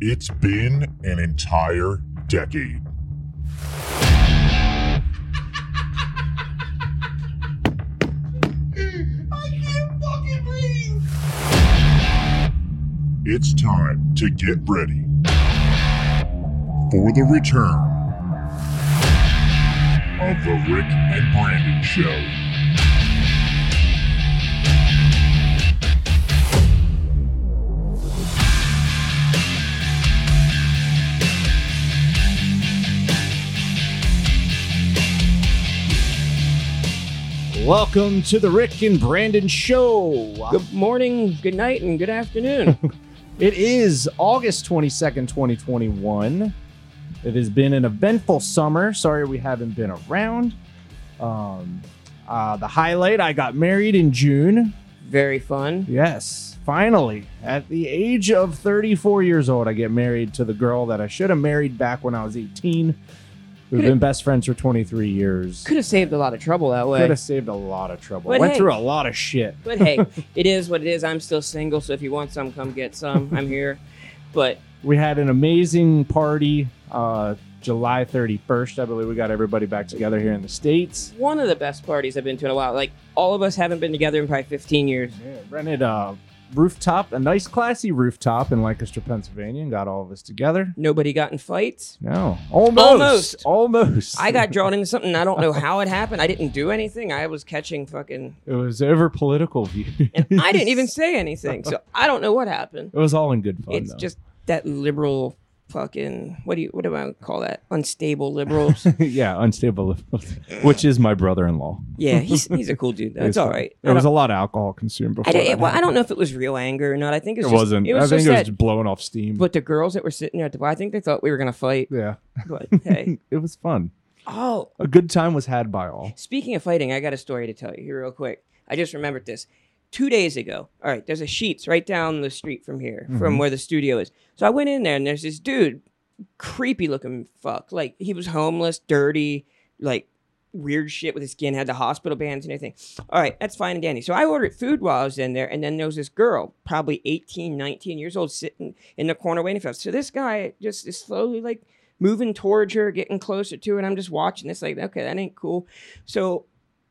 It's been an entire decade. I can't fucking breathe. It's time to get ready for the return of the Rick and Brandon Show. Welcome to the Rick and Brandon Show. Good morning, good night, and good afternoon. It is August 22nd, 2021. It has been an eventful summer. Sorry we haven't been around. Um, uh, the highlight I got married in June. Very fun. Yes, finally. At the age of 34 years old, I get married to the girl that I should have married back when I was 18. We've been best friends for 23 years. Could have saved a lot of trouble that way. Could have saved a lot of trouble. But Went hey. through a lot of shit. But hey, it is what it is. I'm still single, so if you want some, come get some. I'm here. But We had an amazing party uh, July 31st. I believe we got everybody back together here in the States. one of the best parties I've been to in a while. Like all of us haven't been together in probably 15 years. Yeah, rented a rooftop, a nice, classy rooftop in Lancaster, Pennsylvania, and got all of us together. Nobody got in fights. No, almost. Almost. Almost. I got drawn into something. I don't know how it happened. I didn't do anything. I was catching fucking, It was ever political views. and I didn't even say anything. So I don't know what happened. It was all in good fun. It's though. just that liberal fucking what do you what do I call that? Unstable liberals. yeah, unstable, liberals, which is my brother-in-law. yeah, he's he's a cool dude. That's It's all right. There was a lot of alcohol consumed before. I, well, I don't know if it was real anger or not. I think it It was just, wasn't. It was I think just it was that. just blowing off steam. But the girls that were sitting there at the bar, I think they thought we were gonna fight. yeah, But hey, it was fun. oh, A good time was had by all. speaking of fighting, I got a story to tell you here real quick. I just remembered this. Two days ago, all right, there's a Sheetz right down the street from here, from mm-hmm. where the studio is. So I went in there and there's this dude, creepy looking fuck. Like he was homeless, dirty, like weird shit with his skin, had the hospital bands and everything. All right, that's fine and dandy. So I ordered food while I was in there, and then there was this girl, probably 18, 19 years old, sitting in the corner waiting for us. So this guy just is slowly like moving towards her, getting closer to her, and I'm just watching this like, okay, that ain't cool. So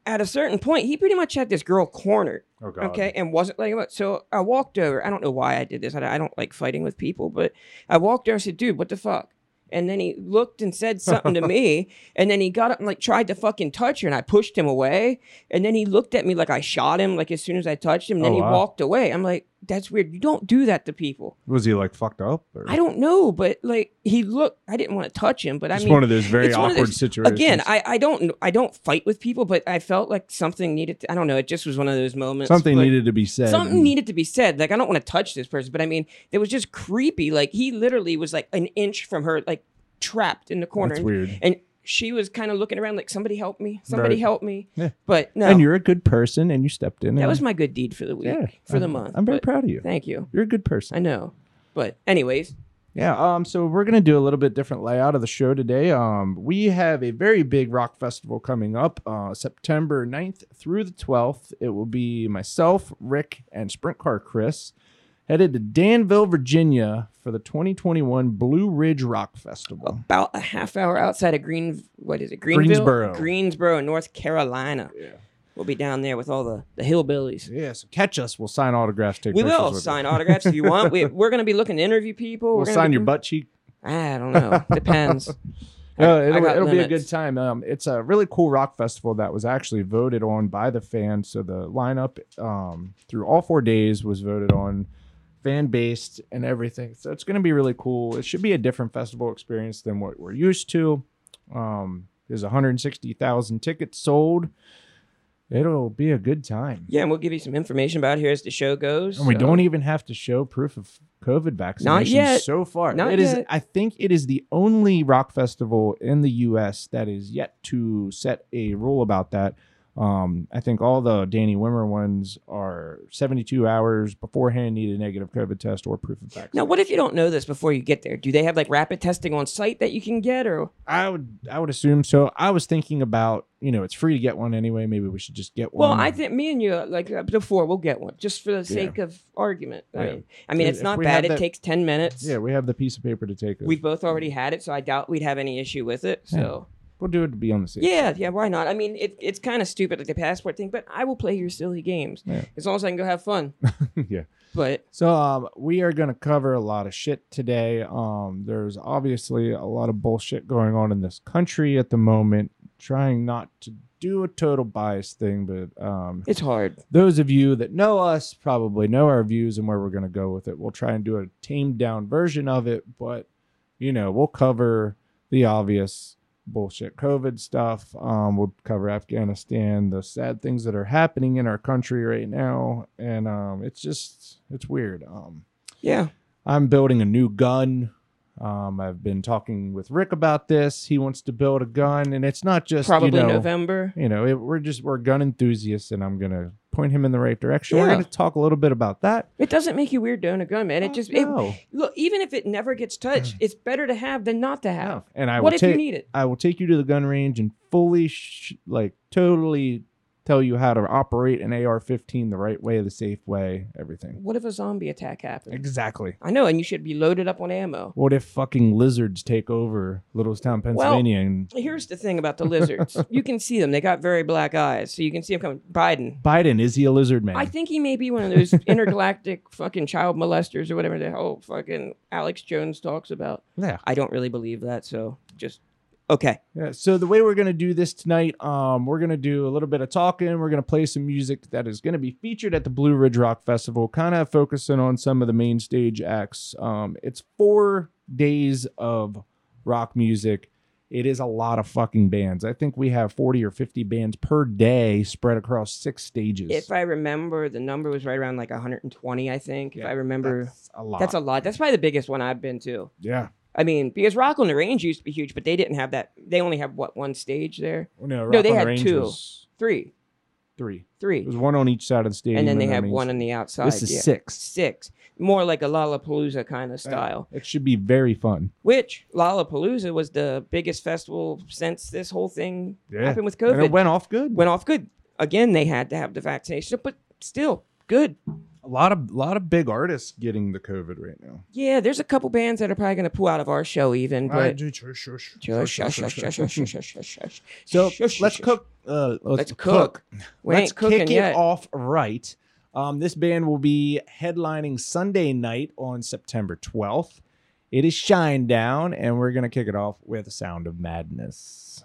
at a certain point, he pretty much had this girl cornered. Oh Okay, and wasn't like? So I walked over. I don't know why I did this. I, I don't like fighting with people, but I walked over and said, "Dude, what the fuck?" And then he looked and said something to me, and then he got up and like tried to fucking touch her, and I pushed him away. And then he looked at me like I shot him, like as soon as I touched him. And then Oh, he wow. walked away. I'm like, "That's weird. You don't do that to people." Was he like fucked up? Or? I don't know, but like he looked. I didn't want to touch him, but I It's mean, one of those very it's one of awkward those- situations. Again, I, I don't I don't fight with people, but I felt like something needed. To, I don't know. It just was one of those moments. something needed to be said. Something needed to be said. Like I don't want to touch this person, but I mean, it was just creepy. Like he literally was like an inch from her, like trapped in the corner. That's and, weird. And she was kind of looking around like somebody help me, somebody Right. help me. Yeah. But no, And you're a good person, and you stepped in. that and- was my good deed for the week, yeah for the I'm- month. I'm very But proud of you. Thank you. You're a good person. I know. But anyways, Yeah. Um. So we're gonna do a little bit different layout of the show today. Um. We have a very big rock festival coming up, uh, September 9th through the 12th. It will be myself, Rick, and Sprint Car Chris headed to Danville, Virginia for the 2021 Blue Ridge Rock Festival. about a half hour outside of Green. What is it? Greenville, Greensboro. Greensboro, North Carolina. Yeah. We'll be down there with all the the hillbillies. Yeah. So catch us. We'll sign autographs. Take We pictures will with sign us. autographs if you want. We, we're going to be looking to interview people. We'll We're sign be your doing- butt cheek. I don't know. Depends. I- No, I it'll, got it'll be a good time. Um, it's a really cool rock festival that was actually voted on by the fans. So the lineup um, through all four days was voted on, fan based and everything. So it's going to be really cool. It should be a different festival experience than what we're used to. Um, there's 160,000 tickets sold. It'll be a good time. Yeah, and we'll give you some information about it here as the show goes. And we don't even have to show proof of COVID vaccination Not yet. so far. Not It is. yet. I think it is the only rock festival in the U.S. that is yet to set a rule about that. Um, I think all the Danny Wimmer ones are 72 hours beforehand need a negative COVID test or proof of vaccine. Now, what if you don't know this before you get there? Do they have like rapid testing on site that you can get, or I would I would assume so. I was thinking about you know it's free to get one anyway. Maybe we should just get one. well. I think me and you like before we'll get one just for the sake of argument. I Yeah. mean, I mean If it's not bad. It that- takes ten minutes. yeah we have the piece of paper to take. it. we both already had it, so I doubt we'd have any issue with it. So. We'll do it to be on the safe. Yeah, yeah, why not? I mean, it, it's kind of stupid like the passport thing, but I will play your silly games Yeah. as long as I can go have fun. yeah. But So um, we are going to cover a lot of shit today. Um, there's obviously a lot of bullshit going on in this country at the moment. Trying not to do a total bias thing, but um, it's hard. those of you that know us probably know our views and where we're going to go with it. We'll try and do a tamed down version of it, but you know, we'll cover the obvious bullshit COVID stuff. Um, we'll cover Afghanistan, the sad things that are happening in our country right now, and um, it's just it's weird. Um, Yeah. I'm building a new gun. Um, I've been talking with Rick about this. He wants to build a gun, and it's not just Probably you know, November. you know, it, we're just we're gun enthusiasts, and I'm gonna point him in the right direction. We're gonna talk a little bit about that. It doesn't make you weird to own a gun, man. It oh, just it, no, look. Even if it never gets touched, mm. it's better to have than not to have. and I what will if you take need it? I will take you to the gun range and fully sh- like totally tell you how to operate an AR-15 the right way, the safe way, everything. What if a zombie attack happens? Exactly. I know, and you should be loaded up on ammo. What if fucking lizards take over Littlestown, Pennsylvania, and Here's the thing about the lizards. you can see them. They got very black eyes, so you can see them coming. Biden. Biden is he a lizard man? I think he may be one of those intergalactic fucking child molesters or whatever the hell fucking Alex Jones talks about. yeah. I don't really believe that, so just okay. Yeah. So the way we're gonna do this tonight, um, we're gonna do a little bit of talking. We're gonna play some music that is gonna be featured at the Blue Ridge Rock Festival, kind of focusing on some of the main stage acts. Um, it's four days of rock music. It is a lot of fucking bands. I think we have 40 or 50 bands per day spread across six stages. If I remember, the number was right around like 120, I think. if I remember, that's a lot. that's a lot. That's probably the biggest one I've been to. yeah. I mean, because Rock on the Range used to be huge, but they didn't have that. They only have what one stage there? No, No, they the had Range two. was three, three. three, There's one on each side of the stadium, and then they I have one on the outside. This is yeah. six. Six, more like a Lollapalooza kind of style. It should be very fun. Which Lollapalooza was the biggest festival since this whole thing Yeah. happened with And COVID. it went off good. went off good. Again, they had to have the vaccination, but still good a lot of a lot of big artists getting the COVID right now. Yeah, there's a couple bands that are probably going to pull out of our show even. But so let's cook. Let's, cook. let's kick it off right. Um, this band will be headlining Sunday night on September 12th. It is Shinedown, and we're going to kick it off with Sound of Madness.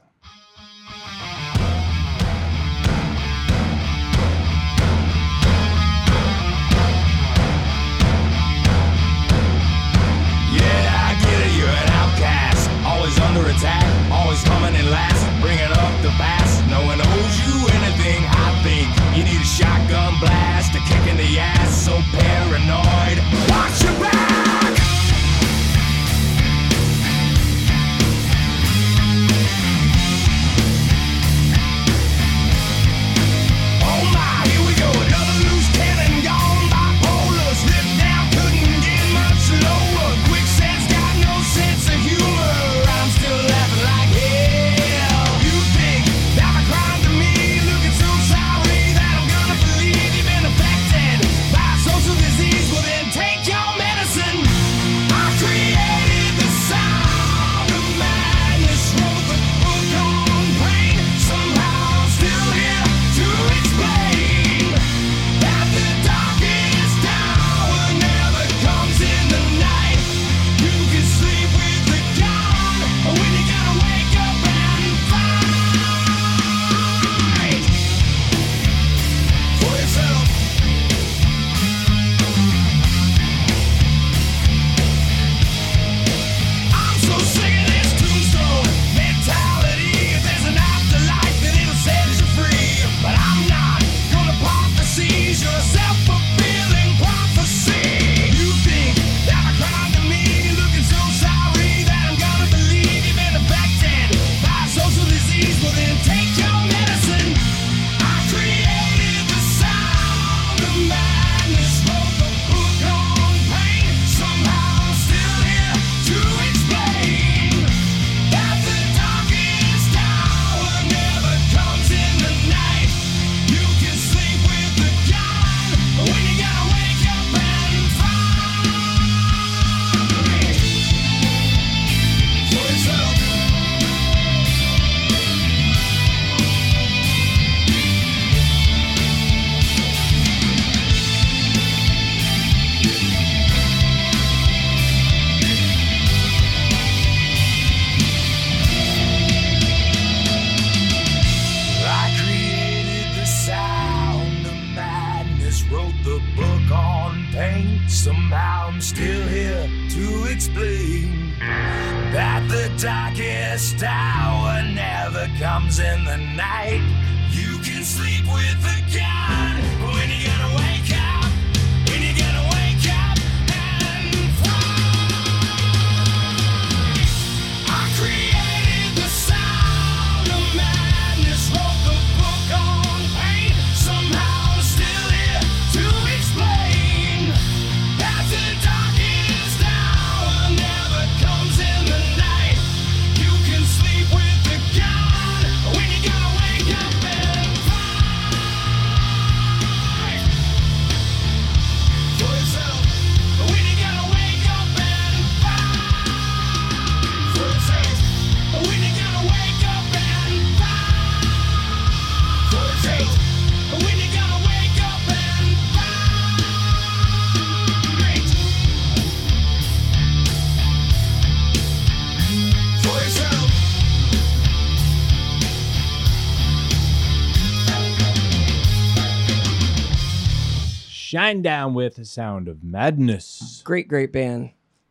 Under attack, always coming in last. Bringing up the past. No one owes you anything, I think. You need a shotgun blast, a kick in the ass. So paranoid. Watch your back! Shinedown with the sound of madness. Great, great band.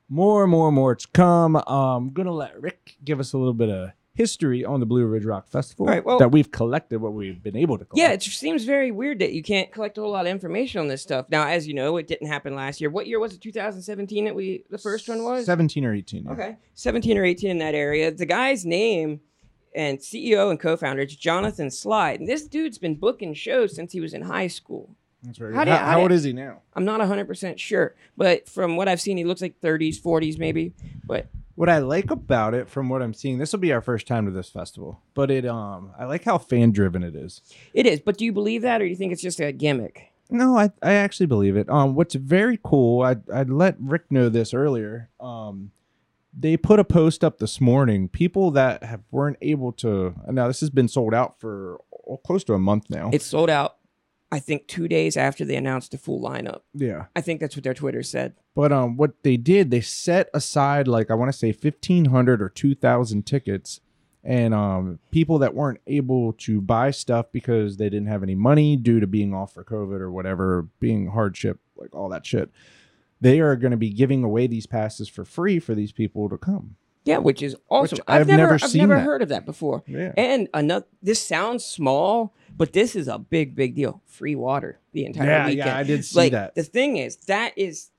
More and more more to come. I'm gonna let Rick give us a little bit of history on the Blue Ridge Rock Festival Right, well- that we've collected, what we've been able to collect. Yeah, it seems very weird that you can't collect a whole lot of information on this stuff. Now, as you know, it didn't happen last year. What year was it? 2017 that we the first one was. 17 or 18. yeah. Okay, 17 or 18 in that area. The guy's name and CEO and co-founder is Jonathan Slide, and this dude's been booking shows since he was in high school. That's very How How, how old is he now? I'm not 100% sure, but from what I've seen, he looks like 30s, 40s maybe. But What I like about it, from what I'm seeing, this will be our first time to this festival, but it um I like how fan driven it is. it is. But do you believe that, or do you think it's just a gimmick? No, I, I actually believe it. Um, what's very cool, I I let Rick know this earlier. Um, they put a post up this morning. People that have weren't able to. Now this has been sold out for close to a month now. It's sold out. I think two days after they announced the full lineup. yeah, I think that's what their Twitter said. but um, what they did, they set aside like I want to say fifteen hundred or two thousand tickets, and um, people that weren't able to buy stuff because they didn't have any money due to being off for COVID or whatever, being hardship, like all that shit. They are going to be giving away these passes for free for these people to come. Yeah, which is awesome. I've I've, never, never I've never that. heard of that before. Yeah. And another, this sounds small, but this is a big, big deal. Free water the entire Yeah, yeah. I did see like, that. The thing is, that is,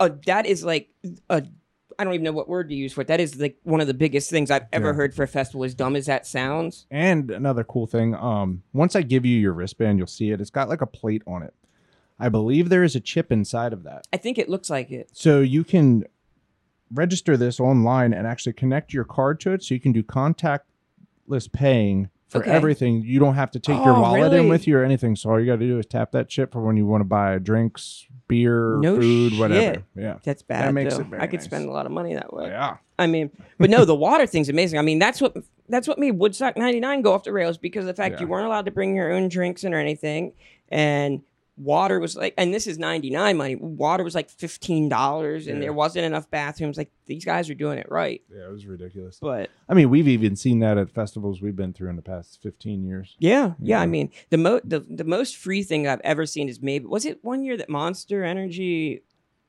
a that is like a. I don't even know what word to use for it. That is like one of the biggest things I've ever Yeah. heard for a festival. As dumb as that sounds, And another cool thing, um, once I give you your wristband, you'll see it. It's got like a plate on it. I believe there is a chip inside of that. I think it looks like it. So you can register this online and actually connect your card to it so you can do contactless paying for Okay. everything. You don't have to take your Oh, wallet in with you or anything. So all you got to do is tap that chip for when you want to buy drinks, beer, No food, whatever. Yeah. That's bad. makes though. it very I could nice. spend a lot of money that way. Yeah. I mean, but no, the water thing's amazing. I mean, that's what that's what made Woodstock '99 go off the rails because of the fact Yeah. you weren't allowed to bring your own drinks in or anything, and water was like, and this is '99 money. Water was like fifteen dollars, and Yeah. there wasn't enough bathrooms. Like these guys are doing it right, Yeah, it was ridiculous. but I mean, we've even seen that at festivals we've been through in the past 15 years. yeah, yeah. I mean, the mo the, the most free thing I've ever seen is maybe was it one year that Monster Energy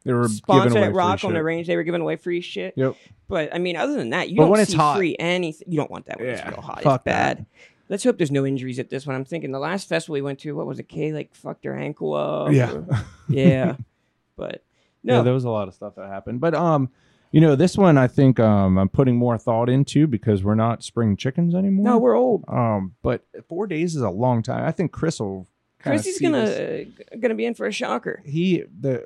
They were sponsored at Rock on the. Range. They were giving away free shit. Yep. But I mean, other than that, you But don't when it's see hot- free anything. You don't want that when it's Yeah, real hot. fuck it's bad. that. Let's hope there's no injuries at this one. I'm thinking the last festival we went to, what was it? Kay like fucked her ankle up. Yeah. or- yeah. But no, Yeah, there was a lot of stuff that happened. But um, you know, this one I think um I'm putting more thought into because we're not spring chickens anymore. no, we're old. um, but four days is a long time. I think Chris will Chrissy's see gonna this. uh, gonna be in for a shocker. he the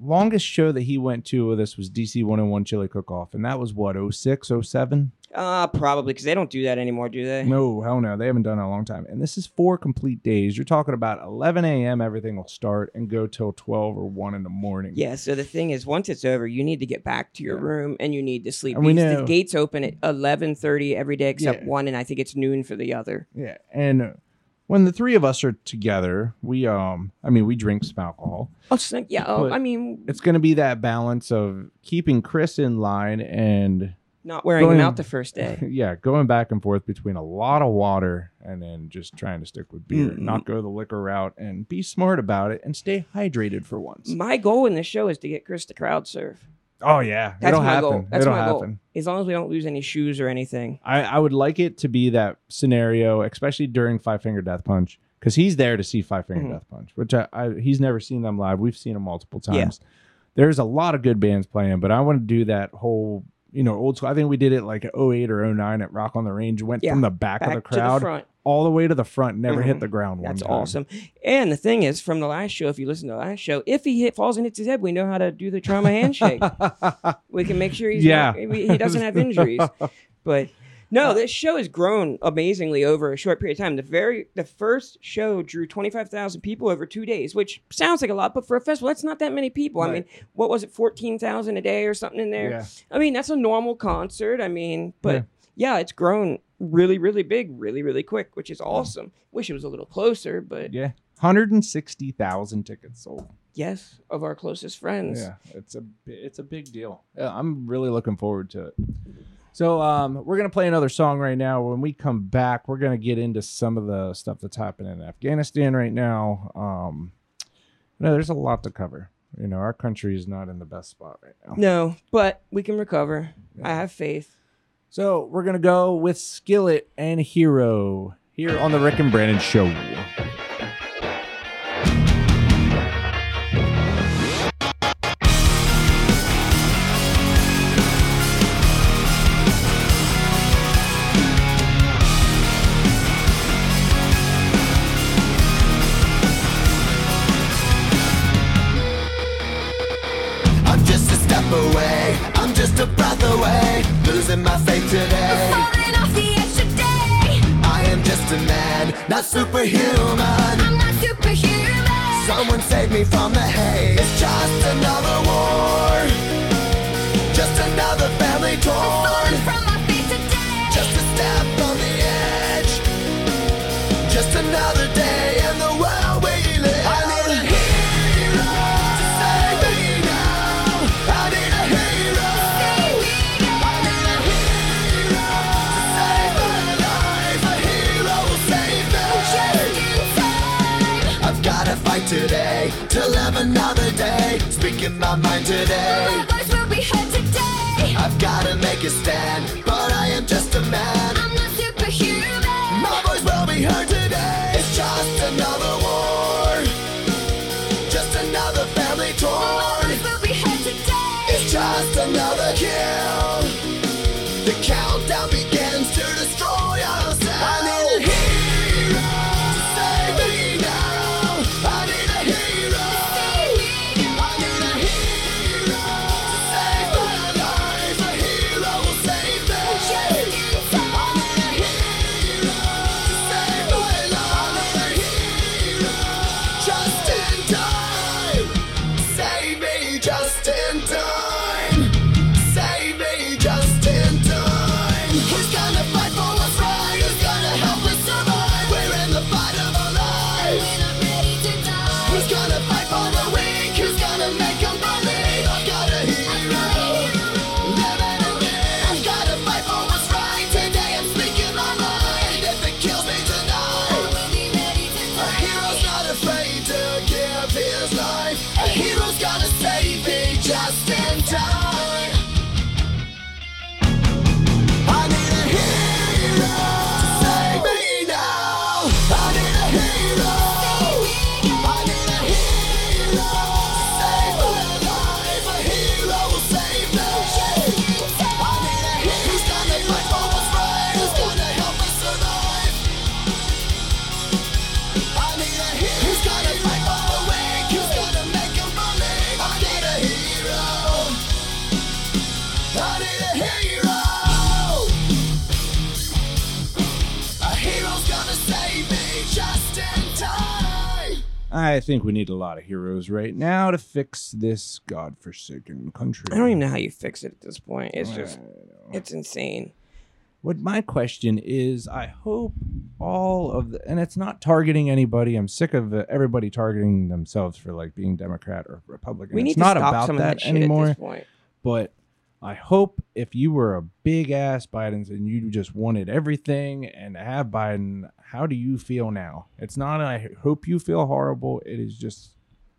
longest show that he went to with us was DC 101 Chili Cook Off, and that was what 06, 07? Uh, probably because they don't do that anymore, do they? No, hell no, they haven't done it in a long time. And this is four complete days. You're talking about 11 a.m. Everything will start and go till 12 or 1 in the morning. Yeah. So the thing is, once it's over, you need to get back to your Yeah. room and you need to sleep. And because know- the gates open at eleven thirty every day except Yeah. one, and I think it's noon for the other. Yeah, and when the three of us are together, we um, I mean, we drink some alcohol. Oh, so, yeah. Oh, I mean, It's going to be that balance of keeping Chris in line and not wearing going- them out the first day. yeah, going back and forth between a lot of water and then just trying to stick with beer, Mm. not go the liquor route, and be smart about it and stay hydrated for once. My goal in this show is to get Chris to crowd surf. Oh yeah, That's it'll my happen. goal. That's it'll my happen. goal. As long as we don't lose any shoes or anything. I, I would like it to be that scenario, especially during Five Finger Death Punch, because he's there to see Five Finger Mhm. Death Punch, which I, I he's never seen them live. We've seen them multiple Yeah. times. There's a lot of good bands playing, but I want to do that whole, you know, old school. I think we did it like 08 or 09 at Rock on the Range. Went Yeah, from the back, Back of the the crowd front. all the way to the front, never hit Mhm. the ground one That's time. awesome. And the thing is, from the last show, if you listen to the last show, if he hit, falls and hits his head, we know how to do the trauma handshake. we can make sure he's Yeah. not, he doesn't have injuries. But no, uh, this show has grown amazingly over a short period of time. The very the first show drew twenty five thousand people over two days, which sounds like a lot, but for a festival, that's not that many people. I mean, what was it, fourteen thousand a day or something in there? Yeah. I mean, that's a normal concert. I mean, but yeah, it's grown really, really big, really, really quick, which is awesome. Wish it was a little closer, but Yeah, 160,000 tickets sold. yes, of our closest friends. Yeah, it's a it's a big deal. Yeah, I'm really looking forward to it. So um, we're gonna play another song right now. When we come back, we're gonna get into some of the stuff that's happening in Afghanistan right now. Um, you know, there's a lot to cover. You know, our country is not in the best spot right now. No, but we can recover. I have faith. So we're gonna go with Skillet and Hero here on the Rick and Brandon Show. Speaking my mind today. My voice will be heard today. I've gotta make a stand, but I am just a man. I think we need a lot of heroes right now to fix this godforsaken country. I don't even know how you fix it at this point. It's just, it's insane. What my question is, I hope all of the, and it's not targeting anybody. I'm sick of uh, everybody targeting themselves for like being Democrat or Republican. We need it's to not stop about some that, of that shit anymore. at this point. But I hope if you were a big ass Biden's and you just wanted everything and to have Biden, how do you feel now? It's not, I hope you feel horrible. It is just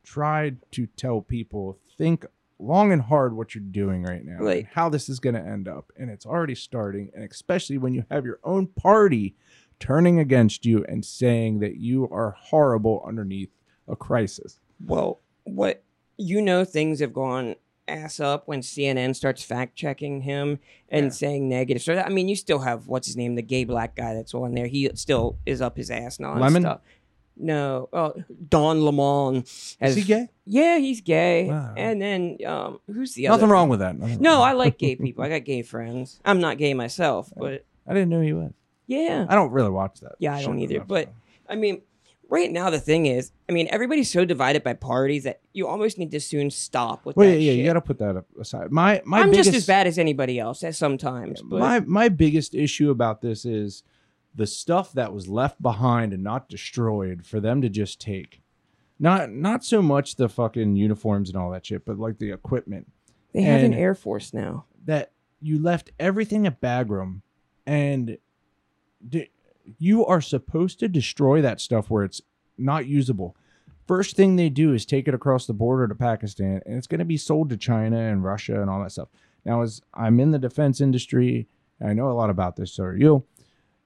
try to tell people, think long and hard what you're doing right now, and how this is going to end up. And it's already starting. And especially when you have your own party turning against you and saying that you are horrible underneath a crisis. Well, what you know, things have gone ass up when CNN starts fact checking him and Yeah. saying negative. So I mean, you still have what's his name, the gay black guy that's on there. He still is up his ass nonstop. Lemon? No, oh, Don Lemon. Is he gay? Yeah, he's gay. Wow. And then um, who's the other? Nothing wrong with that. Nothing No. I like gay people. I got gay friends. I'm not gay myself, but I didn't know he was. yeah. I don't really watch that. Yeah, I don't either. But so. I mean, right now the thing is, I mean, everybody's so divided by parties that you almost need to soon stop with well, that yeah, yeah, shit. you got to put that aside. My my I'm biggest, just as bad as anybody else at sometimes, but my my biggest issue about this is the stuff that was left behind and not destroyed for them to just take. Not not so much the fucking uniforms and all that shit, but like the equipment they have an air force now. that you left everything at Bagram, and d- you are supposed to destroy that stuff where it's not usable. First thing they do is take it across the border to Pakistan, and it's going to be sold to China and Russia and all that stuff. Now, as I'm in the defense industry, I know a lot about this, so are you.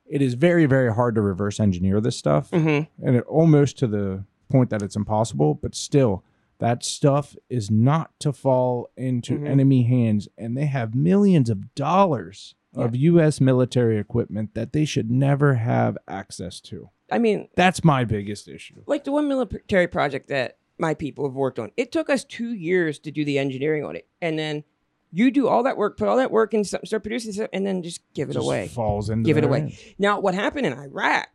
It is very, very hard to reverse engineer this stuff, Mhm. and it almost to the point that it's impossible. But still, that stuff is not to fall into Mhm. enemy hands, and they have millions of dollars of U.S. military equipment that they should never have access to. I mean, That's my biggest issue. like the one military project that my people have worked on. It took us two years to do the engineering on it, and then you do all that work, put all that work in, something, start producing stuff, and then just give it Just away. falls into give it away. hands. Now, what happened in Iraq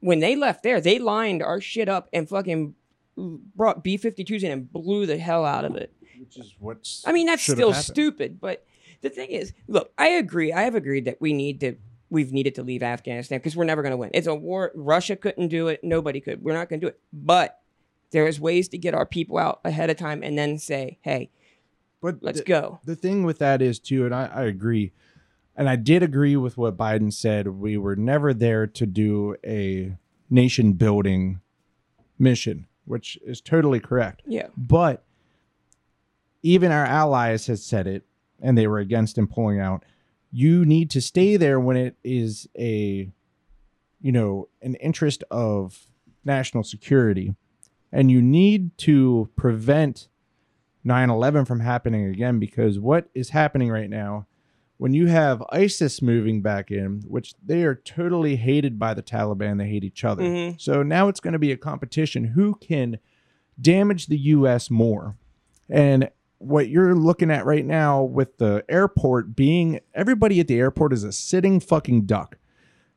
when they left there? They lined our shit up and fucking brought B 52s in and blew the hell out of it. Which is what's I mean, that's still stupid. But the thing is, look, I agree. I have agreed that we need to. We've needed to leave Afghanistan because we're never going to win. It's a war. Russia couldn't do it. Nobody could. We're not going to do it. But there's ways to get our people out ahead of time and then say, "Hey, But let's the, go." the thing with that is too, and I, I agree, and I did agree with what Biden said. We were never there to do a nation building mission, which is totally correct. Yeah. But even our allies has said it, and they were against him pulling out. You need to stay there when it is a, you know, an interest of national security, and you need to prevent 9/11 from happening again because what is happening right now when you have ISIS moving back in, which they are totally hated by the Taliban, they hate each other. Mhm. So now it's going to be a competition who can damage the US more. And what you're looking at right now with the airport being everybody at the airport is a sitting fucking duck.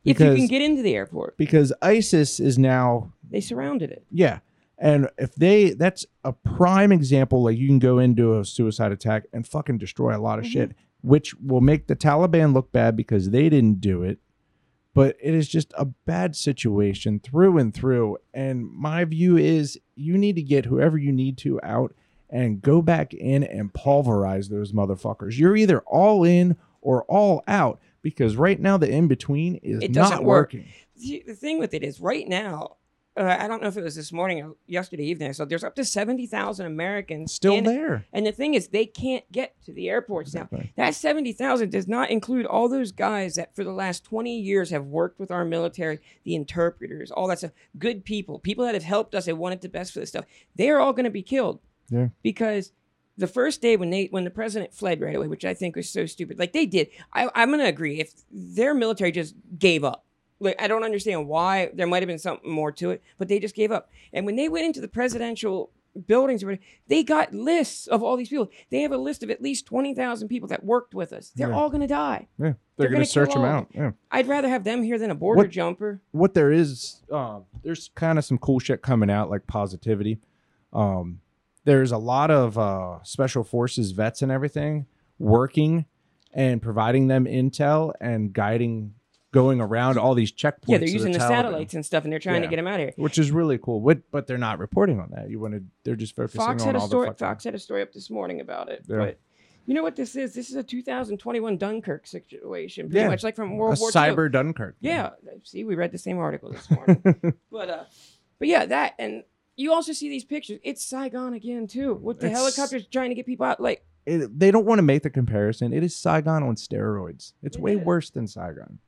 If you can get into the airport, because ISIS is now they surrounded it. yeah. And if they, that's a prime example. Like you can go into a suicide attack and fucking destroy a lot of mm-hmm. shit, which will make the Taliban look bad because they didn't do it. But it is just a bad situation through and through. And my view is you need to get whoever you need to out and go back in and pulverize those motherfuckers. You're either all in or all out because right now the in between is It not work. working. the thing with it is right now uh, i don't know if it was this morning or yesterday evening so there's up to 70000 americans Still in- there. and the thing is they can't get to the airports now Exactly. that 70000 does not include all those guys that for the last 20 years have worked with our military the interpreters all that stuff good people people that have helped us and wanted the best for this stuff they're all going to be killed Yeah. because the first day when they when the president fled right away, which I think was so stupid, like they did, I, I'm gonna agree. If their military just gave up, like I don't understand why. There might have been something more to it, but they just gave up. And when they went into the presidential buildings. They got lists of all these people. They have a list of at least twenty thousand people that worked with us. They're Yeah. all gonna die. Yeah, they're, They're gonna, gonna search them out. Yeah. I'd rather have them here than a border What- jumper. what there is um there's kind of some cool shit coming out like positivity um there's a lot of uh special forces vets and everything working and providing them intel and guiding going around all these checkpoints Yeah, they're using the, Taliban, satellites and stuff, and they're trying Yeah. to get them out of here. which is really cool what but they're not reporting on that you want to they're just focusing Fox on had a story. the Fox had a story up this morning about it. Yeah. But you know what this is? This is a 2021 Dunkirk situation, pretty Yeah. much like from a World War II. cyber dunkirk Yeah. See, we read the same article this morning. but uh, but yeah, that and you also see these pictures. It's Saigon again too, with the It's- helicopters trying to get people out. Like it, they don't want to make the comparison it is saigon on steroids it's way worse than saigon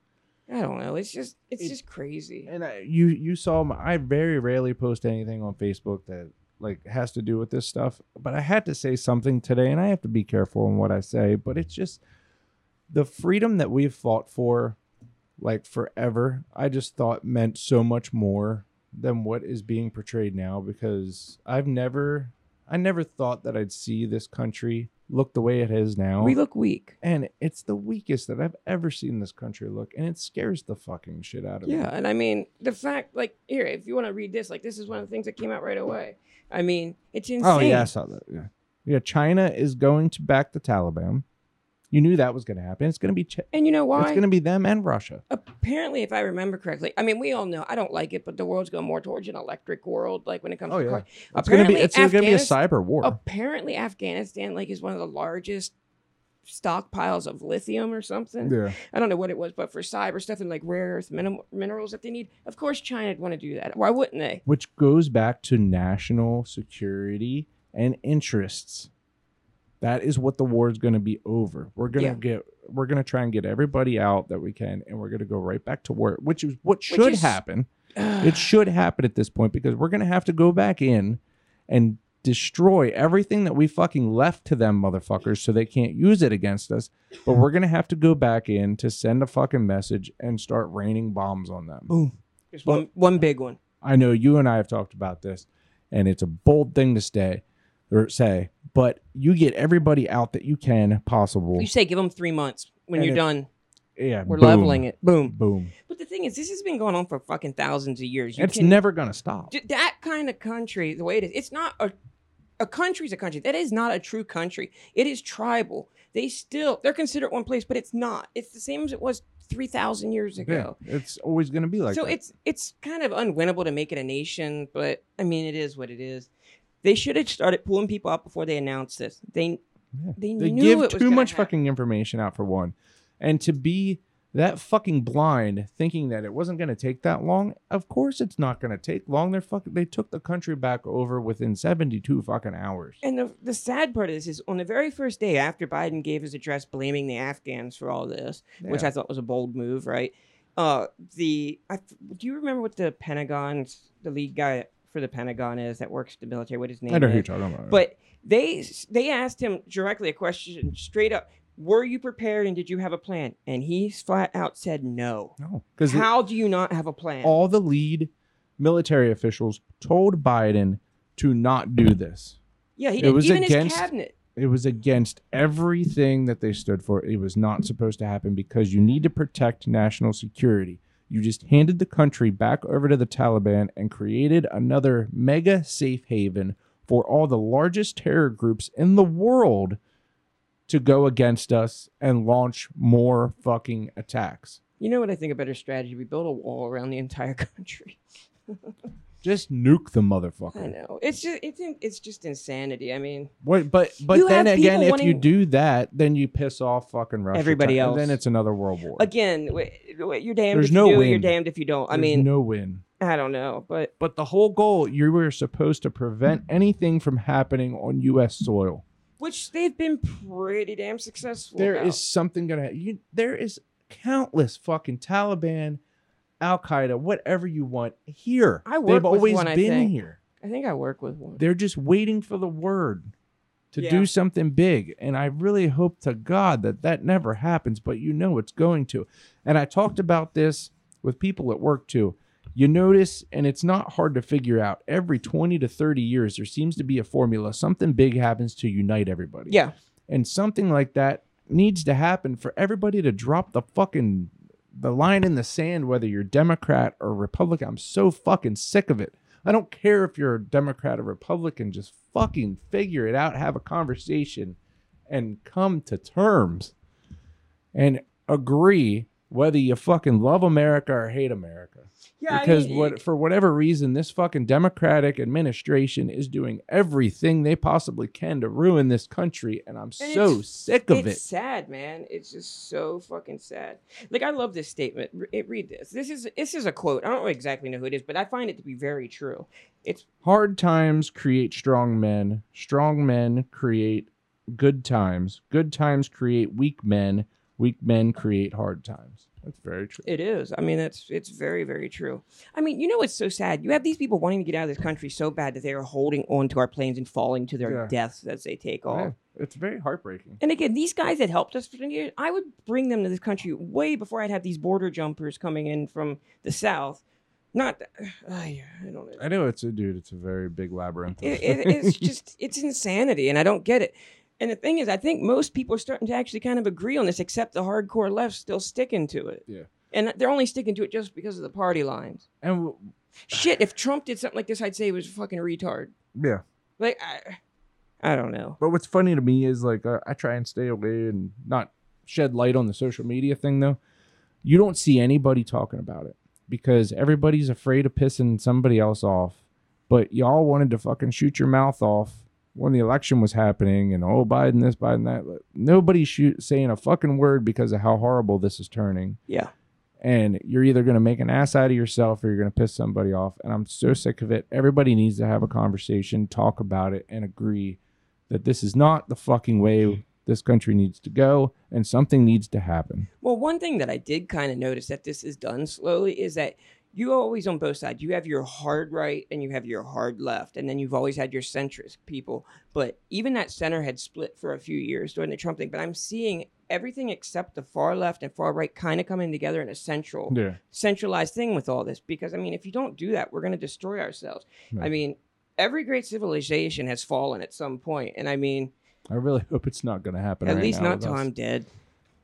I don't know. It's just it's It- just crazy. and I, you you saw my, I very rarely post anything on Facebook that like has to do with this stuff, but I had to say something today, and I have to be careful in what I say. But it's just the freedom that we've fought for, like forever. I just thought meant so much more than what is being portrayed now because I've never, I never thought that I'd see this country look the way it is now. We look weak. and it's the weakest that I've ever seen this country look, and it scares the fucking shit out of me. Yeah, and I mean the fact, like here, if you want to read this, like this is one of the things that came out right away. I mean, it's insane. Oh yeah, I saw that. Yeah, yeah. China is going to back the Taliban. You knew that was going to happen. It's going to be. Ch- And you know why? It's going to be them and Russia. apparently, if I remember correctly, I mean, we all know I don't like it, but the world's going more towards an electric world, like when it comes Oh, to yeah. It's going to be. It's going to be a cyber war. Apparently, Afghanistan like is one of the largest stockpiles of lithium or something. yeah. I don't know what it was, but for cyber stuff and like rare earth minim- minerals that they need, of course, China would want to do that. Why wouldn't they? Which goes back to national security and interests. That is what the war is going to be over. We're going to Yeah. get. We're going to try and get everybody out that we can, and we're going to go right back to war, which is what Which should is- happen. it should happen at this point because we're going to have to go back in and destroy everything that we fucking left to them motherfuckers so they can't use it against us but we're going to have to go back in to send a fucking message and start raining bombs on them boom Just one, one big one. i know you and i have talked about this and it's a bold thing to stay or say but you get everybody out that you can possible You say give them three months. When And you're it- done, yeah we're boom, leveling it. Boom. boom But the thing is, this has been going on for fucking thousands of years. You it's can- never going to stop D- that kind of country, the way it is, it's not a a country's a country. That is not a true country. It is tribal. They still they're considered one place, but it's not. It's the same as it was three thousand years yeah, ago. it's always going to be like that. so that. it's it's kind of unwinnable to make it a nation, but I mean it is what it is. They should have started pulling people out before they announced this. They Yeah. they, They knew give it was too much happen. fucking information out for one. And to be that fucking blind thinking that it wasn't going to take that long, of course it's not going to take long. They're fucking they took the country back over within 72 fucking hours. And the, the sad part is, is on the very first day after Biden gave his address blaming the Afghans for all this, which I thought was a bold move, right? Uh, the I, do you remember what the Pentagon's the lead guy for the Pentagon is that works the military? What his name I know who you're talking about. But they they asked him directly a question straight up: Were you prepared and did you have a plan? And he flat out said no. no, cuz How do you not have a plan? all the lead military officials told Biden to not do this. yeah, he it did. was Even against- his cabinet. It was against everything that they stood for. It was not supposed to happen because you need to protect national security. You just handed the country back over to the Taliban and created another mega safe haven for all the largest terror groups in the world to go against us and launch more fucking attacks. You know what I think a better strategy? We build a wall around the entire country. Just nuke the motherfucker. I know. It's just it's in- it's just insanity. I mean, Wait, but but You then have again, if you wanting- do that, then you piss off fucking Russia. Everybody China, else. Then it's another world war. again, w- w- you're damned There's if no you do, you're win. damned if you don't. I There's mean, no win. I don't know, but But the whole goal, you were supposed to prevent anything from happening on U.S. soil. which they've been pretty damn successful. There about. is something gonna. You, there is countless fucking Taliban, Al Qaeda, whatever you want here. I work They've with always one, I been think. here. I think I work with one. They're just waiting for the word to Yeah. do something big, and I really hope to God that that never happens. But you know it's going to. And I talked about this with people at work too. You notice, and it's not hard to figure out, every 20 to 30 years, there seems to be a formula. Something big happens to unite everybody. Yeah. And something like that needs to happen for everybody to drop the fucking the line in the sand, whether you're Democrat or Republican. I'm so fucking sick of it. I don't care if you're a Democrat or Republican, just fucking figure it out, have a conversation, and come to terms and agree whether you fucking love America or hate America. Yeah, I because mean, what for whatever reason, this fucking Democratic administration is doing everything they possibly can to ruin this country, and I'm And so sick of it's it. sad, man. It's just so fucking sad. Like I love this statement. Re- read this. This is this is a quote. I don't exactly know who it is, but I find it to be very true. It's Hard times create strong men. Strong men create good times. Good times create weak men. Weak men create hard times. That's very true. it is. I mean, that's it's very very true. I mean, you know what's so sad? You have these people wanting to get out of this country so bad that they are holding on to our planes and falling to their Yeah. deaths as they take off. Yeah, it's very heartbreaking. And again, these guys that helped us for years, I would bring them to this country way before I'd have these border jumpers coming in from the south. Not, I I don't know. I know it's a dude. It's a very big labyrinth. It, it, it's just, it's insanity, and I don't get it. And the thing is, I think most people are starting to actually kind of agree on this, except the hardcore left still sticking to it. Yeah. And they're only sticking to it just because of the party lines. and w- Shit, if Trump did something like this, I'd say he was a fucking retard. yeah. Like, I, I don't know. But what's funny to me is like uh, I try and stay away and not shed light on the social media thing though. You don't see anybody talking about it because everybody's afraid of pissing somebody else off. But y'all wanted to fucking shoot your mouth off when the election was happening and oh Biden this Biden that. Nobody's shoot, saying a fucking word because of how horrible this is turning. Yeah. And you're either going to make an ass out of yourself or you're going to piss somebody off. And I'm so sick of it. Everybody needs to have a conversation, talk about it, and agree that this is not the fucking way this country needs to go and something needs to happen. Well, one thing that I did kind of notice that this is done slowly is that you always on both sides. You have your hard right and you have your hard left, and then you've always had your centrist people. But even that center had split for a few years during the Trump thing. But I'm seeing everything except the far left and far right kind of coming together in a central, Yeah. centralized thing with all this. Because I mean, if you don't do that, we're going to destroy ourselves. I mean, every great civilization has fallen at some point, and I mean, I really hope it's not going to happen. at right least not till. I'm dead.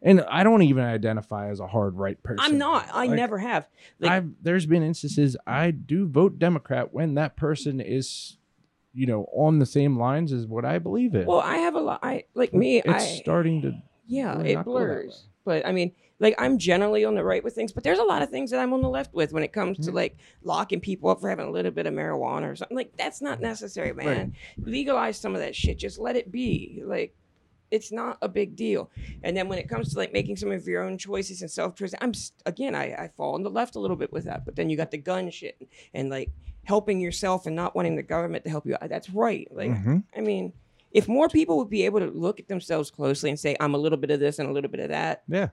And I don't even identify as a hard right person. I'm not. I Like, never have. Like, I've there's been instances I do vote Democrat when that person is, you know, on the same lines as what I believe in. Well, I have a lot. I like me. it's I starting to yeah, really it not go that blurs. But I mean, like I'm generally on the right with things, but there's a lot of things that I'm on the left with when it comes Mm-hmm. to like locking people up for having a little bit of marijuana or something. Like that's not necessary, man. Legalize some of that shit. Just let it be. Like it's not a big deal. And then when it comes to like making some of your own choices and self choice, I'm again I, I fall on the left a little bit with that. But then you got the gun shit and like helping yourself and not wanting the government to help you. That's right. Like Mhm. I mean, if more people would be able to look at themselves closely and say, "I'm a little bit of this and a little bit of that," yeah.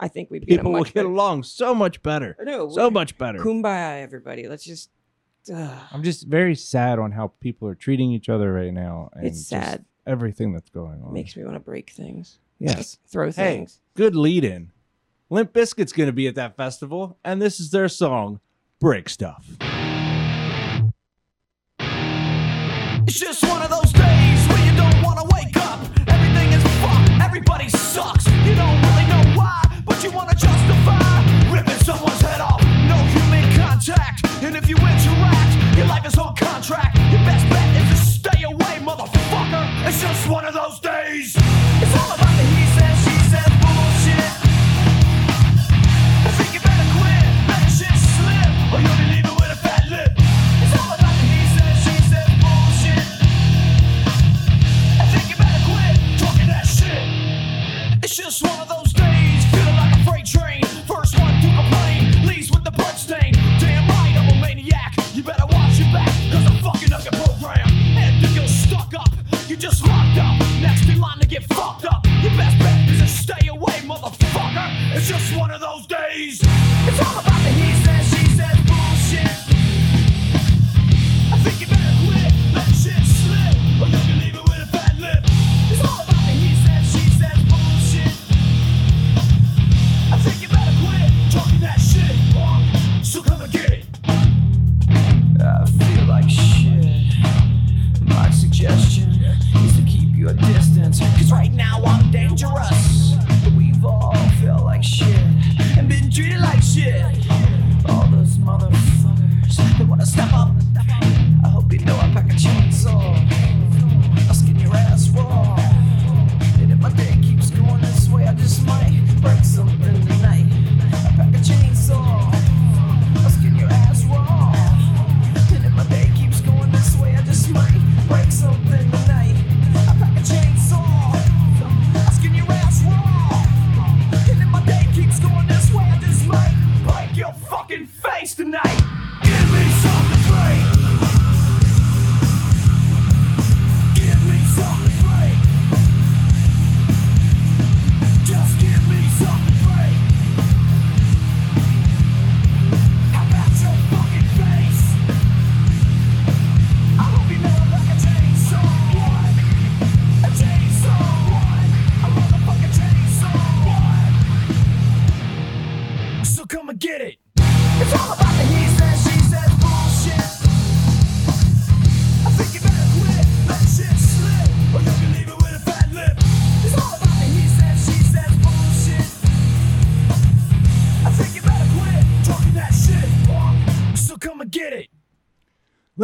I think we'd be People will get better- along so much better. Know, So much better. Kumbaya, everybody. Let's just. Uh, I'm just very sad on how people are treating each other right now. And It's sad. Everything that's going on. makes me want to break things, yes. throw things. Hey, things. good lead in. Limp Bizkit's going to be at that festival, and this is their song, Break Stuff. It's just one of those days where you don't wanna wake up. Everything is fucked, everybody sucks. You don't really know why, but you wanna justify ripping someone's head off. No human contact, and if you interact, your life is on contract. Your best bet is to stay away, motherfucker. It's just one of those days. It's all about the he says, she says bullshit. I think you better quit, let the shit slip, or you'll be leaving with a fat lip. It's all about the he says, she says bullshit. I think you better quit talking that shit. It's just one motherfucker. It's just one of those days. It's all about the he says, she says bullshit. I think you better quit, let shit slip, or you can leave it with a bad lip. It's all about the he says, she says bullshit. I think you better quit talking that shit, or so come and get it. Uh,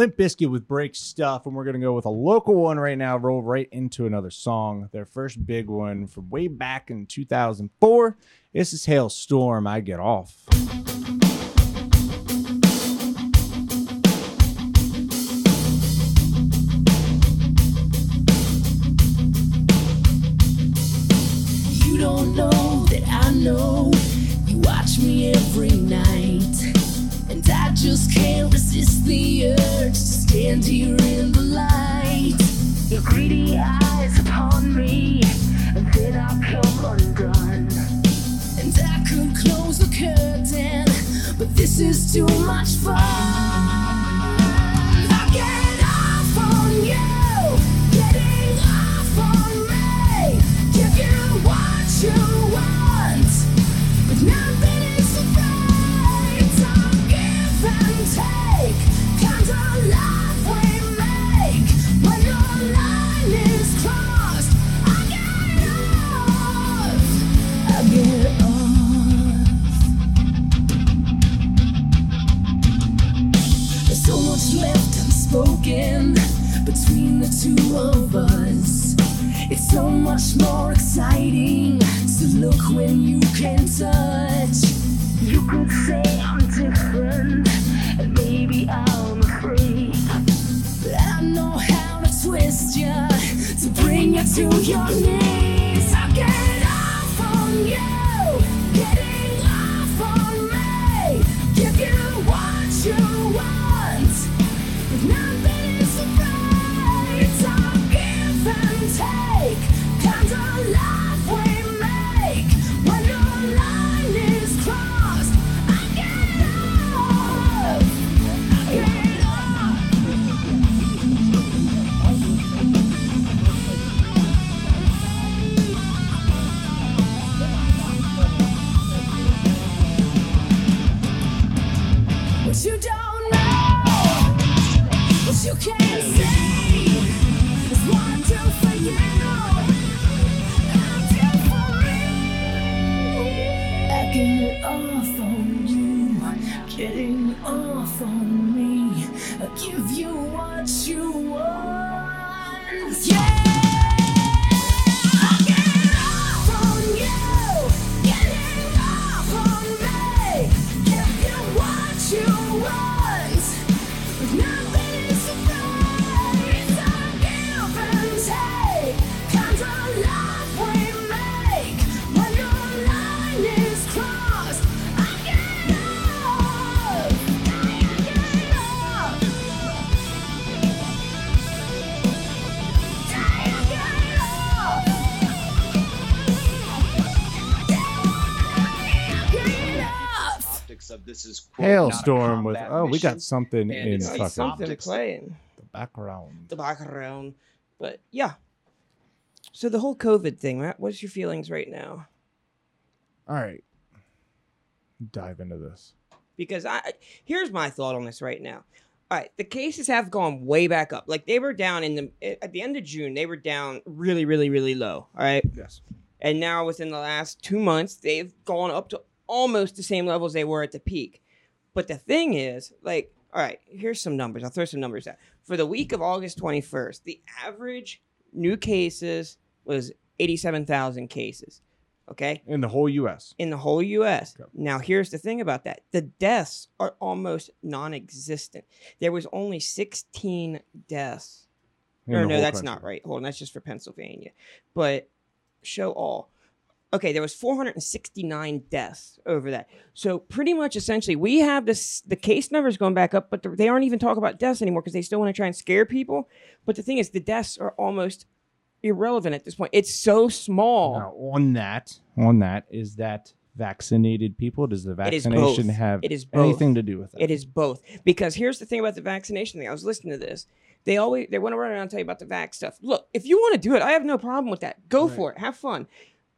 Limp with Break Stuff, and we're gonna go with a local one right now. Roll right into another song. Their first big one from way back in 2004. This is Halestorm. I get off. You don't know that I know you watch me every night, just can't resist the urge to stand here in the light. Your greedy eyes upon me, and then I'll come undone. And I could close the curtain, but this is too much fun. Of this is quote, Halestorm with oh, we got something in fucking something playing the background. the background. But yeah. So the whole COVID thing, Matt, what's your feelings right now? All right, dive into this. because I here's my thought on this right now. All right, the cases have gone way back up. Like they were down in the at the end of June, they were down really, really, really low. All right, Yes. and now within the last two months, they've gone up to almost the same levels they were at the peak. But the thing is, like, all right, here's some numbers. I'll throw some numbers out. For the week of August 21st, the average new cases was 87,000 cases. Okay In the whole U.S. in the whole US. Okay. Now, here's the thing about that the deaths are almost non existent. There was only 16 deaths. In or no, that's country. not right. Hold on, that's just for Pennsylvania. But show all. Okay, there was 469 deaths over that. So pretty much, essentially, we have this the case numbers going back up, but they aren't even talking about deaths anymore because they still want to try and scare people. But the thing is, the deaths are almost irrelevant at this point. It's so small. Now, on that, on that is that vaccinated people. Does the vaccination have It is both. anything to do with that? It is both. Because here's the thing about the vaccination thing. I was listening to this. They always they want to run around and tell you about the vax stuff. Look, if you want to do it, I have no problem with that. Go for it. Have fun.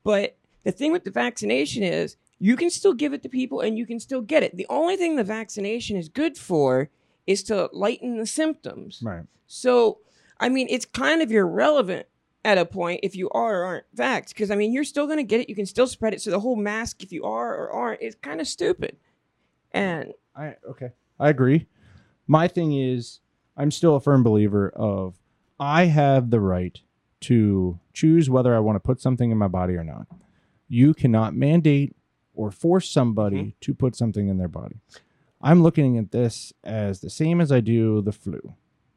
But the thing with the vaccination is you can still give it to people and you can still get it. The only thing the vaccination is good for is to lighten the symptoms. Right. So, I mean, it's kind of irrelevant at a point if you are or aren't vaxxed because I mean, you're still going to get it. You can still spread it. So the whole mask, if you are or aren't, is kind of stupid. And I okay. I agree. My thing is I'm still a firm believer of I have the right to choose whether I want to put something in my body or not. You cannot mandate or force somebody Mm-hmm. to put something in their body. I'm looking at this as the same as I do the flu,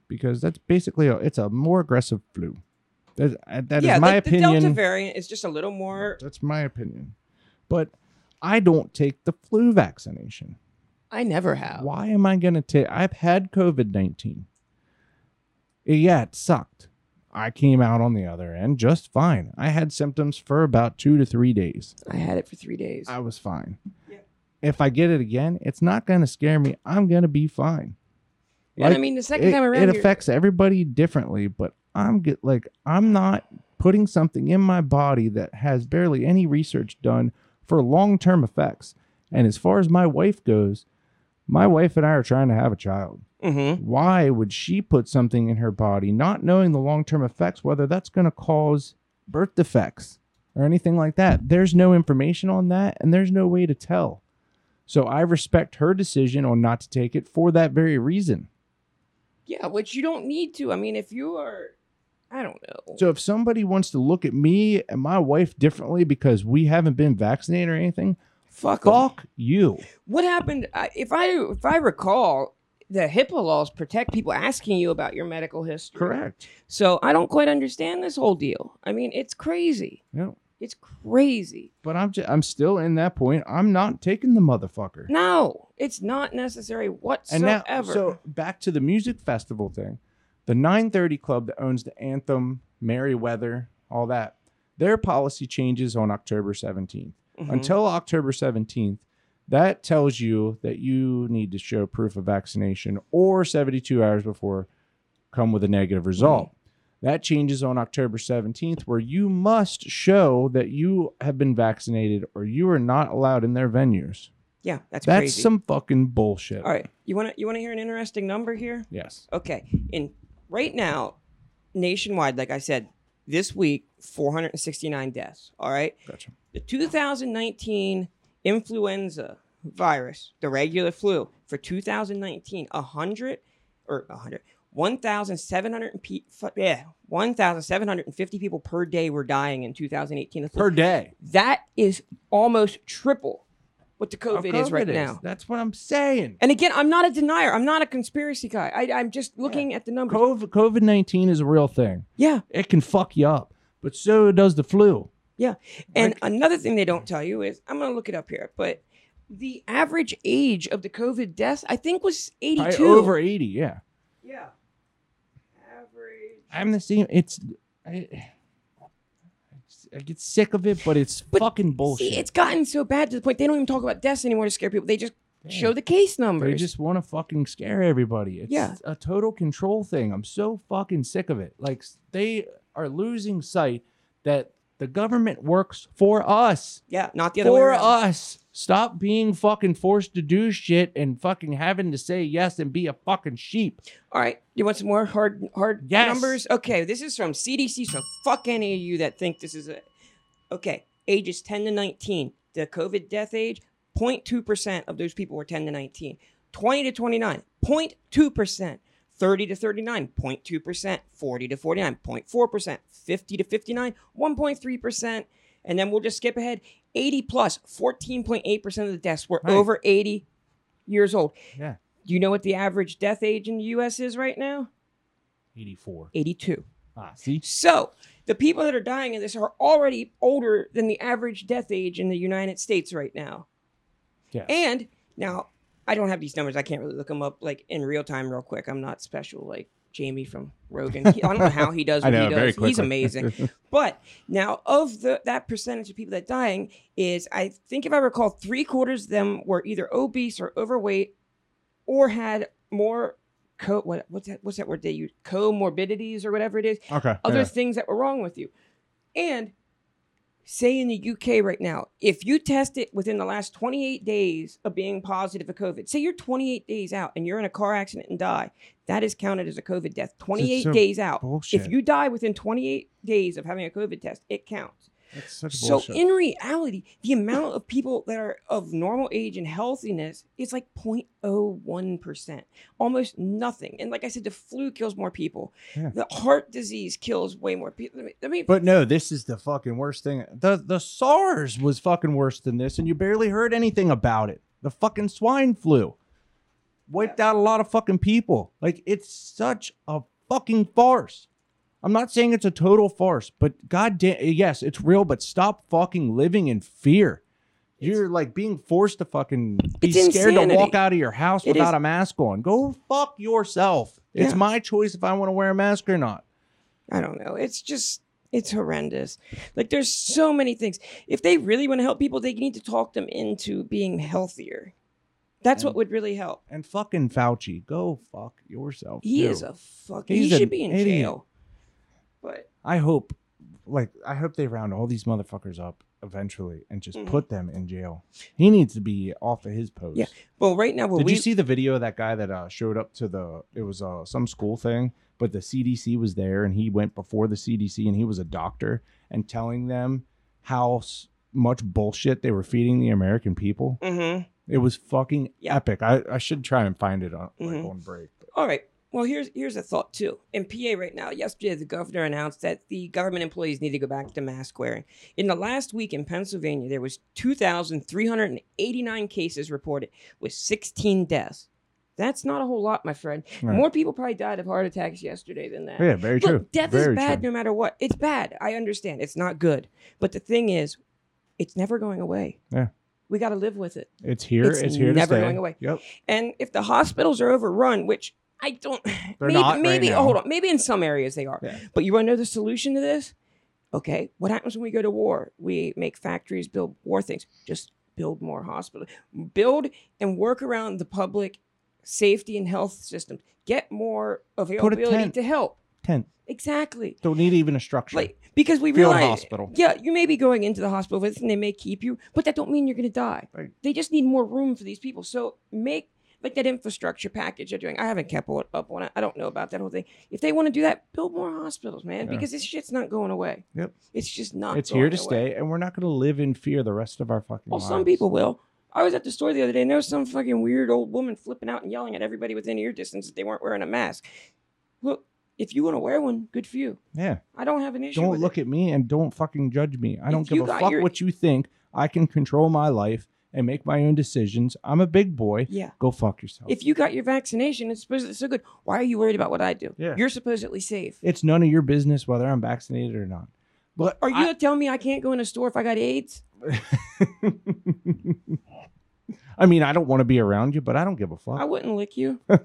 because that's basically a, it's a more aggressive flu. That, uh, that is yeah, my the, opinion. the Delta variant is just a little more. That's my opinion. But I don't take the flu vaccination. I never have. Why am I going to take? I've had COVID 19. Yeah, it sucked. I came out on the other end just fine. I had symptoms for about two to three days. I had it for three days. I was fine. Yeah. If I get it again, it's not going to scare me. I'm going to be fine. and I mean, the second it, time around, it affects everybody differently, but I'm get like I'm not putting something in my body that has barely any research done for long-term effects. And as far as my wife goes, my wife and I are trying to have a child. Mhm. Why would she put something in her body not knowing the long-term effects whether that's going to cause birth defects or anything like that? There's no information on that and there's no way to tell. So I respect her decision on not to take it for that very reason. Yeah, which you don't need to. I mean, if you are, I don't know. So if somebody wants to look at me and my wife differently because we haven't been vaccinated or anything, fuck 'em. fuck you. What happened? If I if I recall, the HIPAA laws protect people asking you about your medical history. Correct. So I don't quite understand this whole deal. I mean, it's crazy. Yeah. It's crazy. But I'm just, I'm still in that point. I'm not taking the motherfucker. No, it's not necessary and whatsoever. now, so back to the music festival thing. The 930 Club that owns the Anthem, Merriweather, all that, their policy changes on October 17th. Mhm. Until October 17th, that tells you that you need to show proof of vaccination or 72 hours before come with a negative result. That changes on October 17th, where you must show that you have been vaccinated or you are not allowed in their venues. yeah, that's, That's crazy. some fucking bullshit. All right, you want to you want to hear an interesting number here? Yes. Okay, in right now, nationwide, like I said, this week, 469 deaths. All right, Gotcha. the 2019 influenza virus, the regular flu, for 2019, 100 or 100, 1,700 pe- fu- yeah, 1,750 people per day were dying in 2018. Per day. That is almost triple what the How COVID, is right COVID now. That's what I'm saying. And again, I'm not a denier. I'm not a conspiracy guy. I, I'm just looking at the numbers. COVID COVID 19 is a real thing. yeah, It can fuck you up, but so does the flu. Yeah. And Like- another thing they don't tell you is I'm going to look it up here, but the average age of the COVID deaths, I think, was 82. Over 80, yeah. Yeah. Average. I'm the same. It's. I, I get sick of it, but it's But fucking bullshit. See, it's gotten so bad to the point they don't even talk about deaths anymore to scare people. They just show the case numbers. They just want to fucking scare everybody. It's Yeah. a total control thing. I'm so fucking sick of it. Like they are losing sight that the government works for us. yeah, not the other way For around. us. Stop being fucking forced to do shit and fucking having to say yes and be a fucking sheep. All right, you want some more hard hard Yes. numbers? Okay, this is from CDC. So fuck any of you that think this is a. Okay, ages 10 to 19, the COVID death age, 0.2 percent of those people were 10 to 19. 20 to 29, 0.2 percent. 30 to 39, 0.2 percent. 40 to 49.4%, 50 to 59, 1.3 percent. And then we'll just skip ahead. 80 plus, plus, 14.8 percent of the deaths were Right. over 80 years old. Yeah. Do you know what the average death age in the US is right now? 84. 82. Ah, see? So, the people that are dying in this are already older than the average death age in the United States right now. Yes. And now, I don't have these numbers. I can't really look them up like in real time, real quick. I'm not special like Jamie from Rogan. He- I don't know how he does I what know, he very does. He's amazing. but now, of the that percentage of people that dying is, I think if I recall, three quarters of them were either obese or overweight, or had more co what what's that what's that word they use comorbidities or whatever it is okay. other yeah. things that were wrong with you. And say in the UK right now, if you test it within the last 28 days of being positive for COVID, say you're 28 days out and you're in a car accident and die, that is counted as a COVID death. 28 days out. bullshit. If you die within 28 days of having a COVID test, it counts. That's such So bullshit. in reality, the amount of people that are of normal age and healthiness is like 0.01%, almost nothing. And like I said, the flu kills more people. Yeah. The heart disease kills way more people. I mean, But no, this is the fucking worst thing. The the SARS was fucking worse than this, and you barely heard anything about it. The fucking swine flu wiped out a lot of fucking people. Like it's such a fucking farce. I'm not saying it's a total farce, but goddamn, yes, it's real. But stop fucking living in fear. You're like being forced to fucking be It's scared to walk out of your house It without is- a mask on. Go fuck yourself. It's my choice if I want to wear a mask or not. I don't know. It's just it's horrendous. Like there's so many things. If they really want to help people, they need to talk them into being healthier. That's what would really help. And fucking Fauci, go fuck yourself. He too. is a fucking. He He's should be in idiot. jail. I hope, like, I hope they round all these motherfuckers up eventually and just Mhm. put them in jail. He needs to be off of his post. Yeah. well, right now, Did we you see the video of that guy that uh, showed up to the? It was uh, some school thing, but the CDC was there, and he went before the CDC, and he was a doctor, and telling them how s- much bullshit they were feeding the American people. Mhm. It was fucking Yeah. epic. I, I should try and find it on like Mhm. on break. but- All right. Well, here's here's a thought too. In PA right now, yesterday the governor announced that the government employees need to go back to mask wearing. In the last week in Pennsylvania, there was 2,389 cases reported with 16 deaths. That's not a whole lot, my friend. Right. More people probably died of heart attacks yesterday than that. Yeah, very true. Death Very is bad true. no matter what. It's bad. I understand. It's not good. But the thing is, it's never going away. Yeah. We got to live with it. It's here. It's It's, here never to stay. going away. Yep. And if the hospitals are overrun, which I don't, maybe, not right maybe now. hold on, maybe in some areas they are. Yeah. But you want to know the solution to this? Okay, what happens when we go to war? We make factories build war things. Just build more hospitals. Build and work around the public safety and health system. Get more availability to help. Tent. Exactly. Don't need even a structure. Like because we Field realize, hospital. yeah, you may be going into the hospital with, and they may keep you, but that don't mean you're going to die. Right. They just need more room for these people. So make like that infrastructure package they're doing. I haven't kept up on it. I don't know about that whole thing. If they want to do that, build more hospitals, man, Yeah. because this shit's not going away. Yep. It's just not. it's here to away. stay, and we're not going to live in fear the rest of our fucking Well, lives. some people will. I was at the store the other day, and there was some fucking weird old woman flipping out and yelling at everybody within ear distance that they weren't wearing a mask. Look, if you want to wear one, good for you. Yeah. I don't have an issue. Don't look it. at me and don't fucking judge me. I don't give a fuck your- what you think. I can control my life and make my own decisions. I'm a big boy. Yeah. Go fuck yourself. If you got your vaccination, it's supposedly so good. Why are you worried about what I do? Yeah. You're supposedly safe. it's none of your business whether I'm vaccinated or not. But Are you I- gonna me I can't go in a store if I got AIDS? I mean, I don't want to be around you, but I don't give a fuck. I wouldn't lick you. I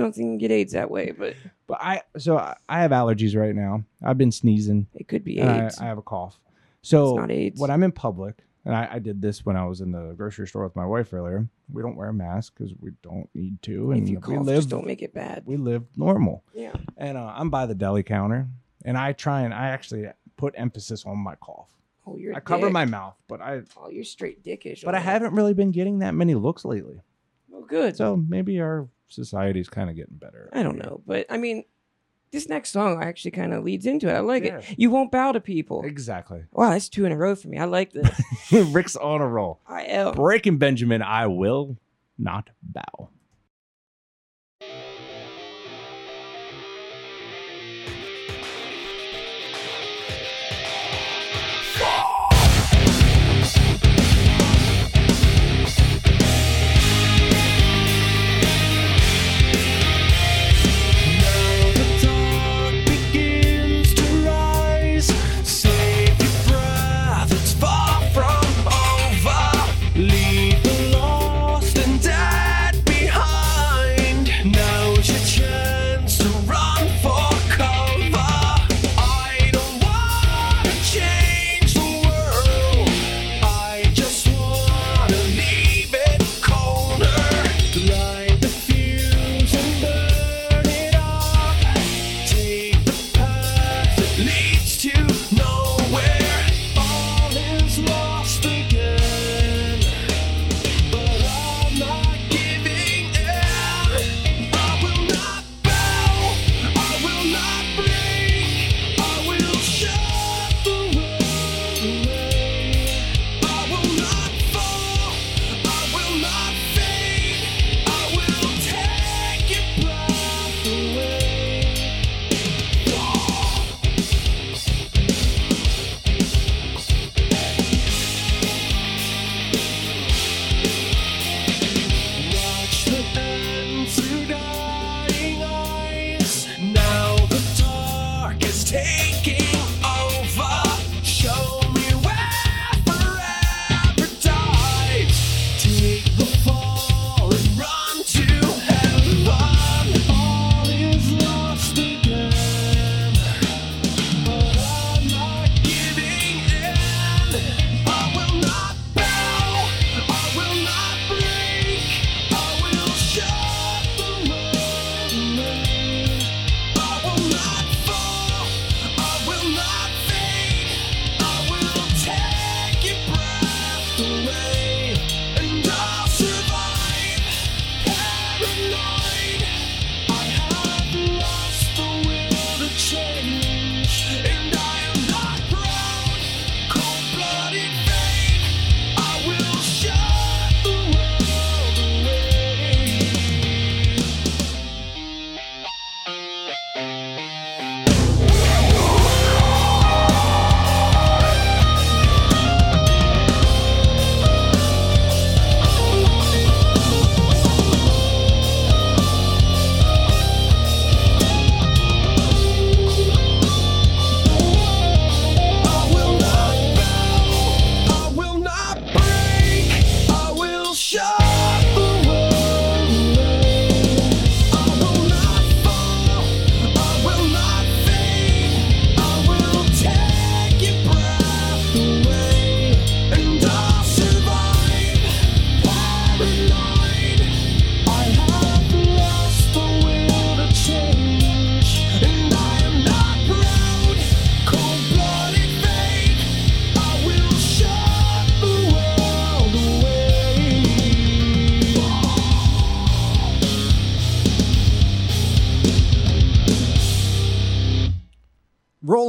don't think you can get AIDS that way, but But I so I, I have allergies right now. I've been sneezing. it could be and I, AIDS. I have a cough. So It's not AIDS. when I'm in public, and I, I did this when I was in the grocery store with my wife earlier. We don't wear a mask because we don't need to, and if you we live just don't make it bad. we live normal. Yeah. And uh, I'm by the deli counter, and I try and I actually put emphasis on my cough. Oh, you're. I cover my mouth, but I Oh, you're straight dickish. but I haven't really been getting that many looks lately. Oh, good. So maybe our society's kind of getting better. I don't know, but I mean, this next song actually kind of leads into it. I like Yeah. it. You won't bow to people. Exactly. Wow, that's two in a row for me. I like this. Rick's on a roll. I am. Breaking Benjamin, I will not bow.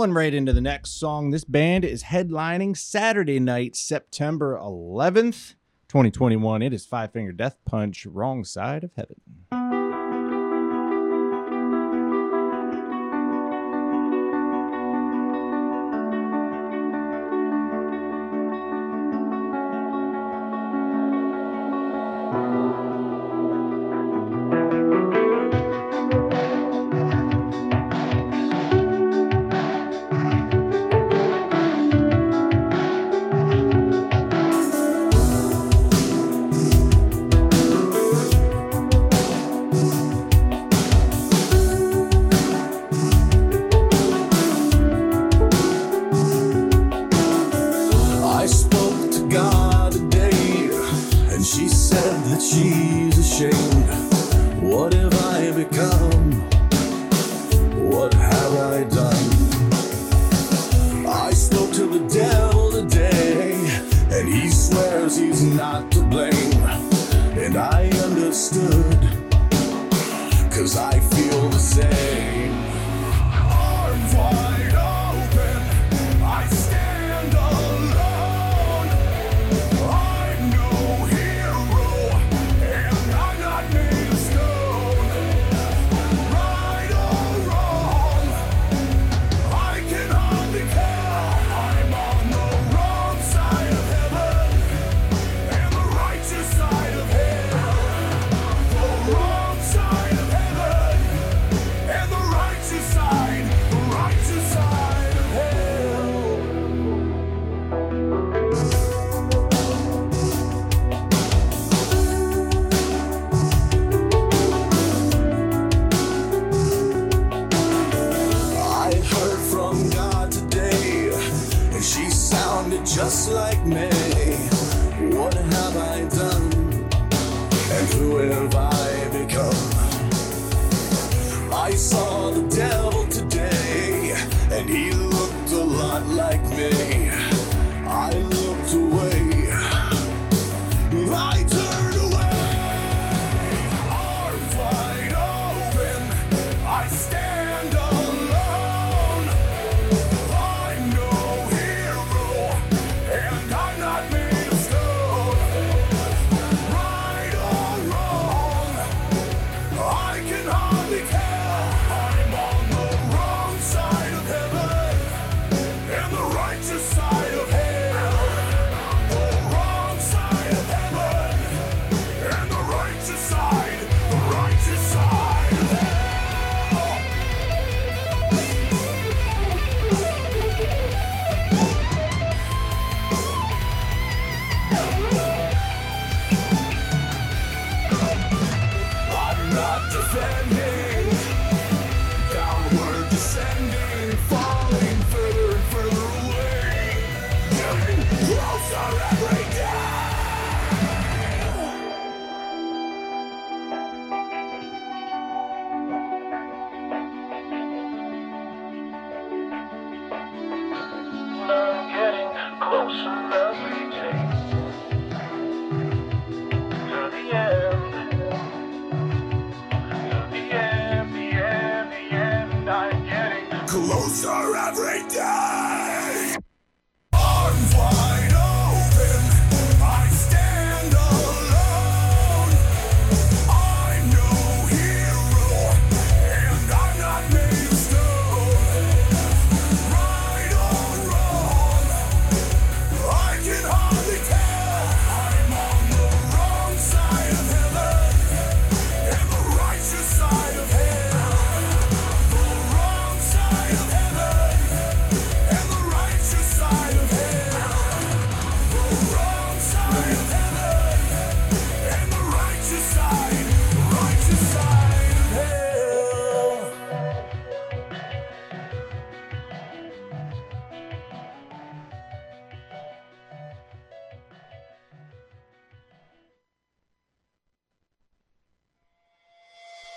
Rolling right into the next song. This band is headlining Saturday night, September 11th, 2021. It is Five Finger Death Punch, Wrong Side of Heaven. me? What have I done? And who have I become? I saw the devil today, and he looked a lot like me.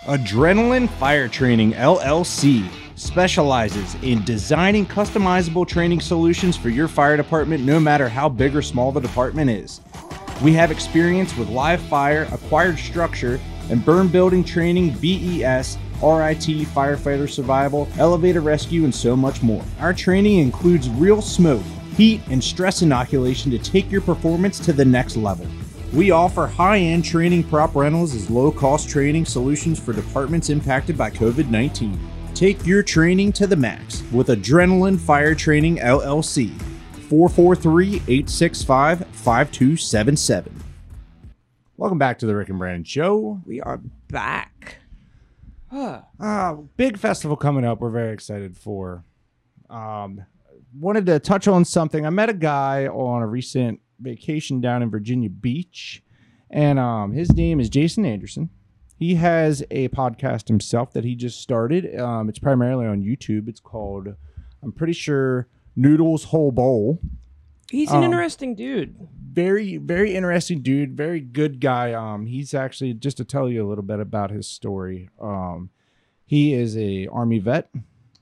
Adrenaline Fire Training LLC specializes in designing customizable training solutions for your fire department, no matter how big or small the department is. We have experience with live fire, acquired structure, and burn building training, BES, RIT, firefighter survival, elevator rescue, and so much more. Our training includes real smoke, heat, and stress inoculation to take your performance to the next level. We offer high end training prop rentals as low cost training solutions for departments impacted by COVID 19. Take your training to the max with Adrenaline Fire Training LLC, 443 865 5277. Welcome back to the Rick and Brandon Show. We are back. Huh. Uh, big festival coming up. We're very excited for. Um, wanted to touch on something. I met a guy on a recent vacation down in Virginia Beach, and um, his name is Jason Anderson. He has a podcast himself that he just started. Um, it's primarily on YouTube. It's called, I'm pretty sure, Noodles Whole Bowl. He's an Um, interesting dude. Very, very interesting dude. Very good guy. Um, he's actually just to tell you a little bit about his story. Um, he is a army vet.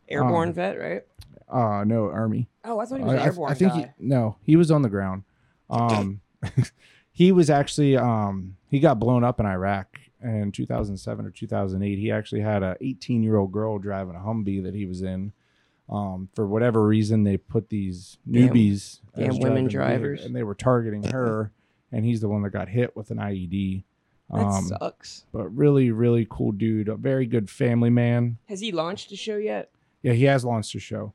Airborne um, vet, right? Uh, no army. Oh, I thought he was I, an I- airborne I think guy. He, no, he was on the ground. Um, he was actually um, he got blown up in Iraq in 2007 or 2008. He actually had a 18 year old girl driving a Humvee that he was in. Um, for whatever reason, they put these newbies, as women driving the vehicle, drivers. and they were targeting her, and he's the one that got hit with an IED. that Um, sucks. but really, really cool dude. A very good family man. Has he launched a show yet? Yeah, he has launched a show.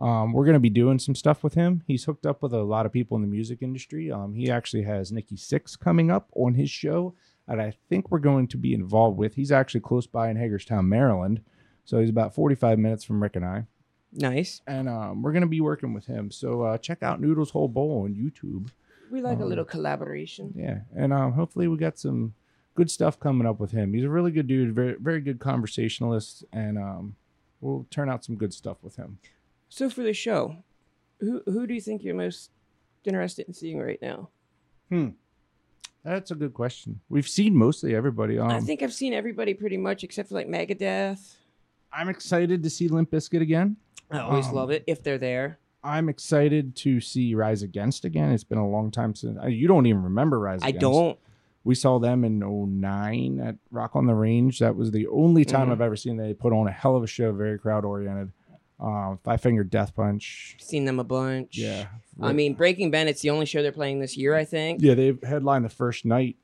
Um, we're gonna be doing some stuff with him. He's hooked up with a lot of people in the music industry. Um, he actually has Nikki Sixx coming up on his show, that I think we're going to be involved with. He's actually close by in Hagerstown, Maryland, so he's about 45 minutes from Rick and I, Nice. and um, we're gonna be working with him. So uh, check out Noodles Whole Bowl on YouTube. We like a Um, little collaboration. Yeah, and um, hopefully we got some good stuff coming up with him. He's a really good dude, very very good conversationalist, and um, we'll turn out some good stuff with him. So for the show, who who do you think you're most interested in seeing right now? That's a good question. We've seen mostly everybody. Um, I think I've seen everybody pretty much except for like Megadeth. I'm excited to see Limp Bizkit again. I always Um, love it if they're there. I'm excited to see Rise Against again. It's been a long time since uh, you don't even remember Rise Against. I Against. don't. We saw them in 09 at Rock on the Range. That was the only time Mhm. I've ever seen they put on a hell of a show, very crowd oriented. Um, Five Finger Death Punch. Seen them a bunch. Yeah. I mean, Breaking Bennett's the only show they're playing this year, I think. Yeah, they headlined the first night.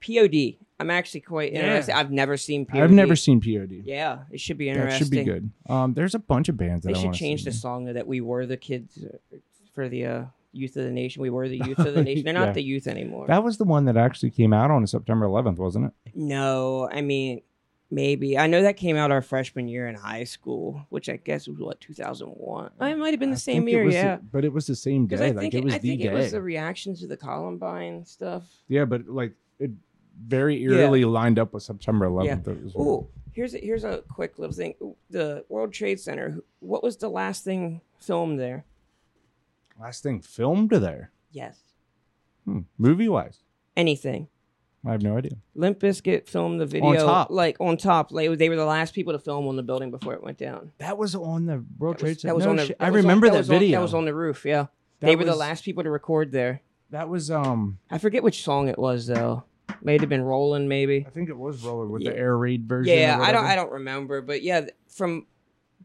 POD. I'm actually quite Yeah. interested. I've never seen POD. I've never seen POD. Yeah, it should be that interesting. should be good. Um, there's a bunch of bands that They I should change see. the song that we were the kids uh, for the uh, youth of the nation. We were the youth of the nation. They're not Yeah. the youth anymore. That was the one that actually came out on September 11th, wasn't it? No, I mean, maybe. I know that came out our freshman year in high school, which I guess was what 2001. It might have been the I same think it year, was the- yeah. but it was the same Because day. I Like think it it, was I the think day. it was the reactions to the Columbine stuff. Yeah, but like it very eerily lined up with September 11th. Yeah. It was- Oh, here's a, here's a quick little thing. The World Trade Center. What was the last thing filmed there? Last thing filmed there. Yes. Hmm. Movie wise, Anything. I have no idea. Limp Bizkit filmed the video top. like on top. Like they were the last people to film on the building before it went down. That was on the World That Trade was, Center. that was No on the. shit. that I was on- remember that that, was on- video. that was on the roof. Yeah. That they were the was- last people to record there. That was um. I forget which song it was though. May have been Rolling, maybe. I think it was Roller with Yeah. the air raid version. or Yeah, I don't. whatever. I don't remember, but yeah, th- from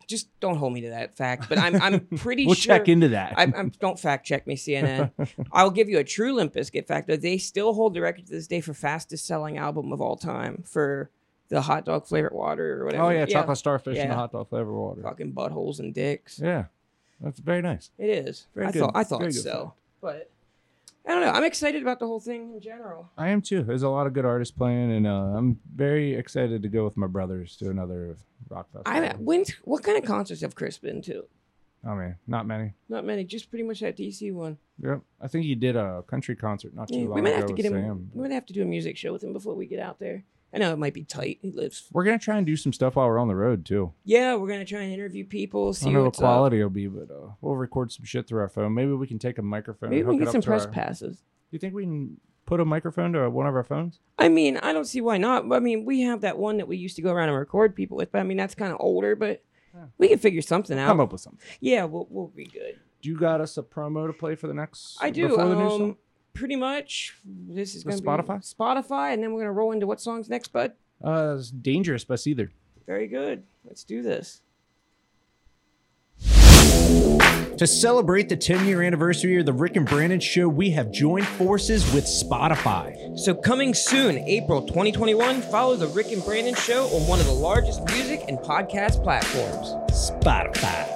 just don't hold me to that fact. But I'm I'm pretty sure We'll sure. check into that. I'm, I'm, don't fact check me, CNN. I'll give you a true Limp Bizkit fact. though. They still hold the record to this day for fastest selling album of all time for the hot dog flavored water or whatever. oh yeah, chocolate starfish and the hot dog flavored water. Fucking buttholes and dicks. Yeah, that's very nice. It is. Very I good. thought I thought Very so. But I don't know. I'm excited about the whole thing in general. I am too. There's a lot of good artists playing, and uh, I'm very excited to go with my brothers to another rock festival. I went. what kind of concerts have Chris been to? I mean, not many. Not many. Just pretty much that DC one. Yep. I think he did a country concert not too Yeah, long we might ago have to get him. Sam. We might have to do a music show with him before we get out there. I know it might be tight. He lives. We're gonna try and do some stuff while we're on the road too. Yeah, we're gonna try and interview people. I See don't know what quality up. will be, but uh, we'll record some shit through our phone. Maybe we can take a microphone. Maybe we can get some press our- passes. Do you think we can put a microphone to one of our phones? I mean, I don't see why not. I mean, we have that one that we used to go around and record people with. But I mean, that's kind of older, but we can figure something out. Come up with something. Yeah, we'll we'll be good. Do you got us a promo to play for the next? I do. Before the new Um? Pretty much. This is gonna Spotify? be Spotify, and then we're gonna roll into what songs next, bud? Uh, it's dangerous, but either. Very good. Let's do this. To celebrate the 10 year anniversary of the Rick and Brandon show, we have joined forces with Spotify. So coming soon, April 2021, follow the Rick and Brandon show on one of the largest music and podcast platforms. Spotify.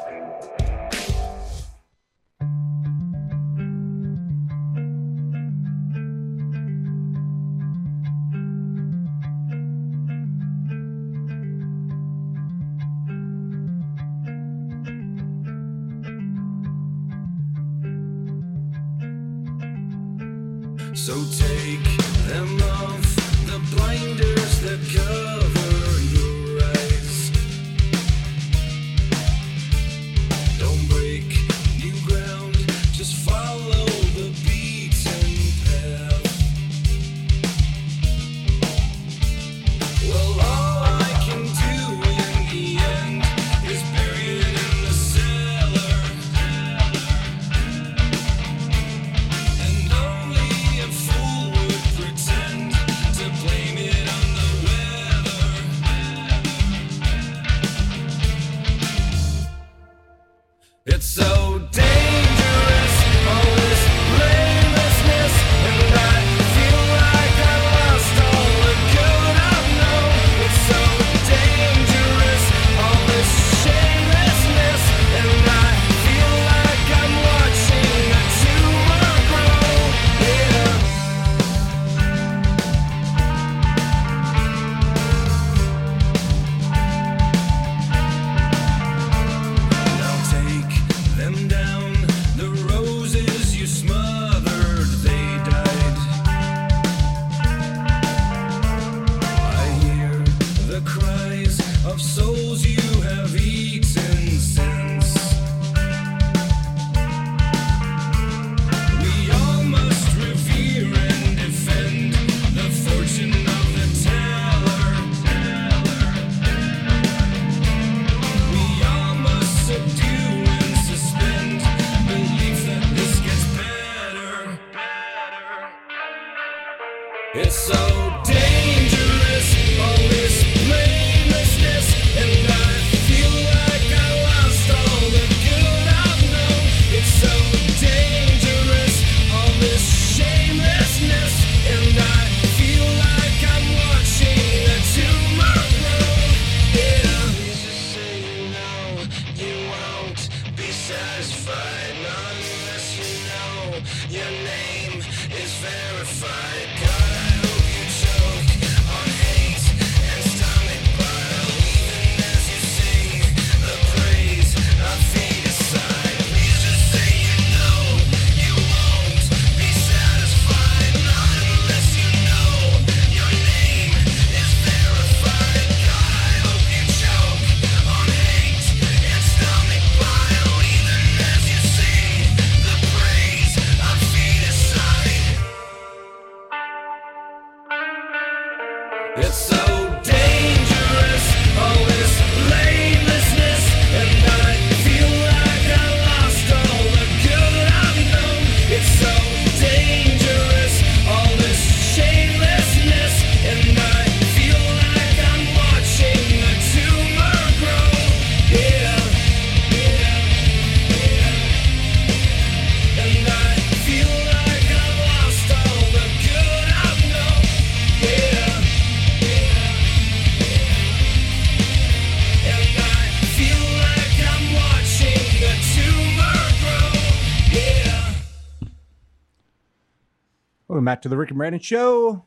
Back to the Rick and Brandon Show.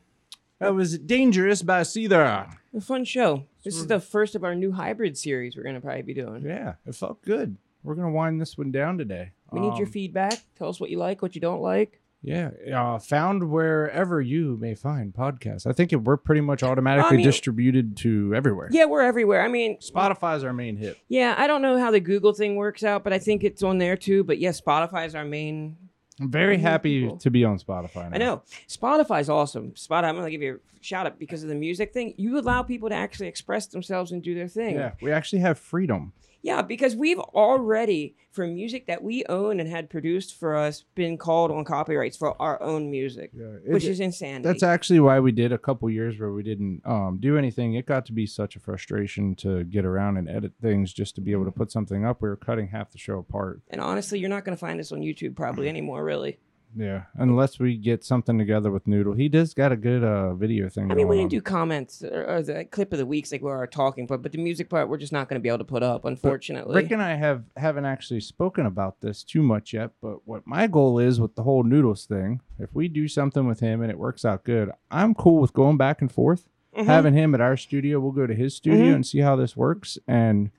That was Dangerous by Seether. A fun show. This is the first of our new hybrid series we're gonna probably be doing. Yeah, it felt good. We're gonna wind this one down today. We need your Um, feedback. Tell us what you like, what you don't like. Yeah, uh, found wherever you may find podcasts. I think it, we're pretty much automatically mean- distributed to everywhere. Yeah, we're everywhere. I mean, Spotify's our main hit. yeah, I don't know how the Google thing works out, but I think it's on there too. But yeah, Spotify is our main. I'm very happy cool. to be on Spotify. Now. I know Spotify's awesome. Spotify, I'm gonna give you a shout out because of the music thing. You allow people to actually express themselves and do their thing. Yeah, we actually have freedom. Yeah, because we've already, for music that we own and had produced for us, been called on copyrights for our own music, which is insanity. That's actually why we did a couple years where we didn't um, do anything. It got to be such a frustration to get around and edit things just to be able to put something up. We were cutting half the show apart. and honestly, you're not going to find this on YouTube probably anymore, really. Yeah, unless we get something together with Noodle. He does got a good uh, video thing. I mean, we didn't do comments or, or the clip of the weeks like we are talking, but but the music part we're just not going to be able to put up, unfortunately. Rick and I have haven't actually spoken about this too much yet, but what my goal is with the whole noodles thing, if we do something with him and it works out good, I'm cool with going back and forth, Mhm. having him at our studio. We'll go to his studio Mhm. and see how this works, and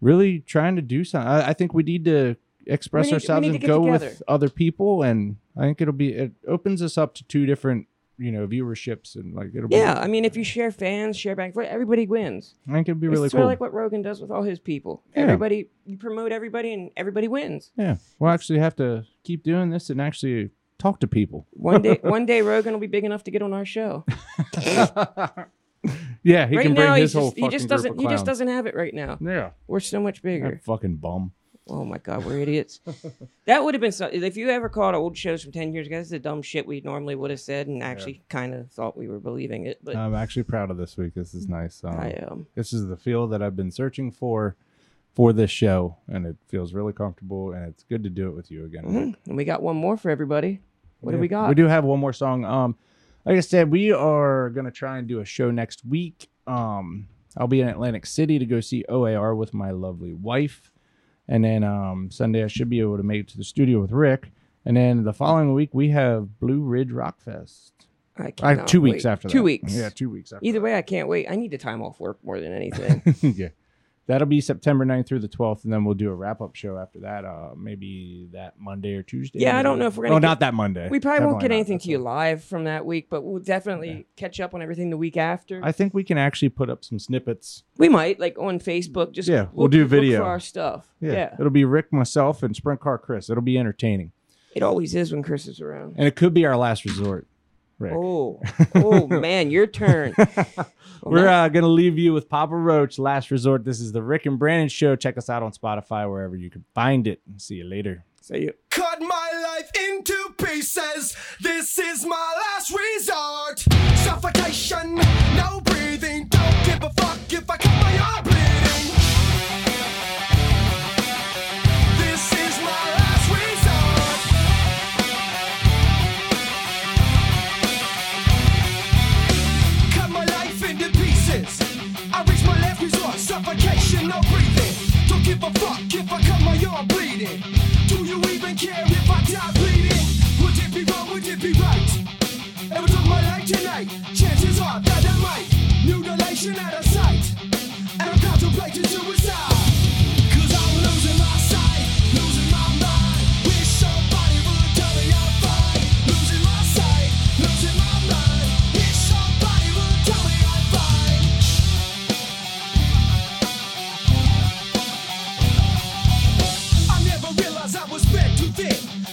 really trying to do something. I, I think we need to express need- ourselves and go together. with other people, and I think it'll be it opens us up to two different you know viewerships and like it'll yeah, be I mean, if you share fans, share back, everybody wins. I think it'd be really it's cool. sort of like what Rogan does with all his people. Yeah. Everybody, you promote everybody, and everybody wins. yeah, we'll actually have to keep doing this and actually talk to people. One day, one day, Rogan will be big enough to get on our show. Yeah, he right can now, bring his whole just, he just doesn't. He just doesn't have it right now. Yeah, We're so much bigger. that fucking bum. Oh my god, we're idiots. that would have been so. If you ever caught old shows from ten years ago, that's the dumb shit we normally would have said, and actually kind of thought we were believing it. But I'm actually proud of this week. This is nice. Um, I am. This is the feel that I've been searching for for this show, and it feels really comfortable, and it's good to do it with you again. Mhm. And we got one more for everybody. What do we got? We do have one more song. Um, like I said, we are gonna try and do a show next week. Um, I'll be in Atlantic City to go see OAR with my lovely wife, and then um Sunday I should be able to make it to the studio with Rick, and then the following week we have Blue Ridge Rock Fest. I cannot two weeks wait. after Two that. weeks. Yeah, two weeks after. Either way, I can't wait. I need the time off work more than anything. yeah. That'll be September 9th through the 12th, and then we'll do a wrap up show after that. Uh, maybe that Monday or Tuesday. Yeah, I don't know if we're gonna Oh, get- not that Monday. we probably won't get anything to you live from that week, but we'll definitely catch up on everything the week after. I think we can actually put up some snippets. we might like on Facebook. Just Yeah, we'll look- do video. for our stuff. Yeah. yeah, It'll be Rick, myself, and Sprint Car Chris. It'll be entertaining, it always is when Chris is around. and it could be our last resort. Rick. Oh, oh man, your turn. We're uh, gonna leave you with Papa Roach, Last Resort. This is the Rick and Brandon Show. Check us out on Spotify wherever you can find it. See you later. See you. Cut my life into pieces. This is my last resort. Suffocation, no breathing. Don't give a fuck if I cut my arm give a fuck if I cut my arm bleeding. Do you even care if I die bleeding? Would it be wrong? Would it be right? Ever took my life tonight? Chances are that I might. Mutilation out of sight. And I'm contemplating suicide.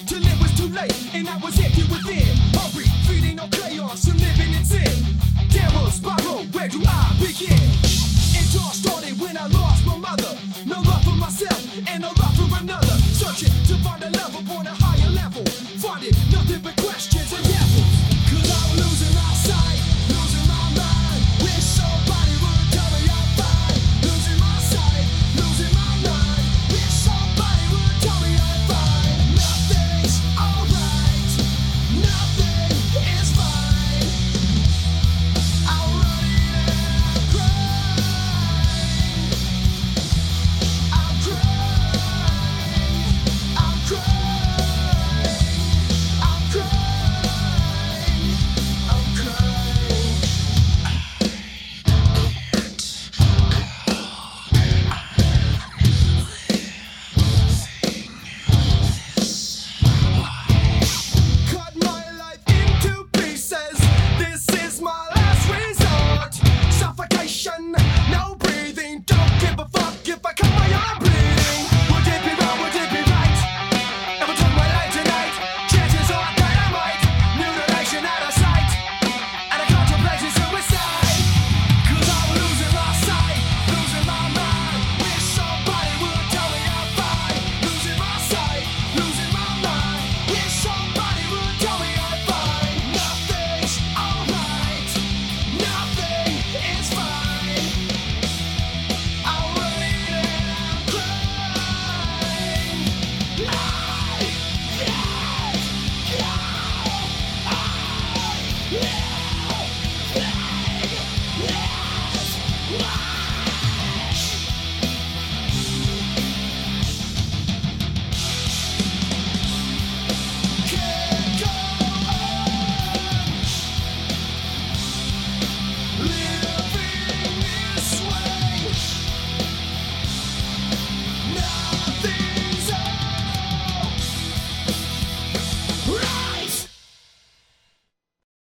Till it was too late, and I was empty within. Hurry, feeding on chaos and living in sin. Downward spiral, where do I begin? It all started when I lost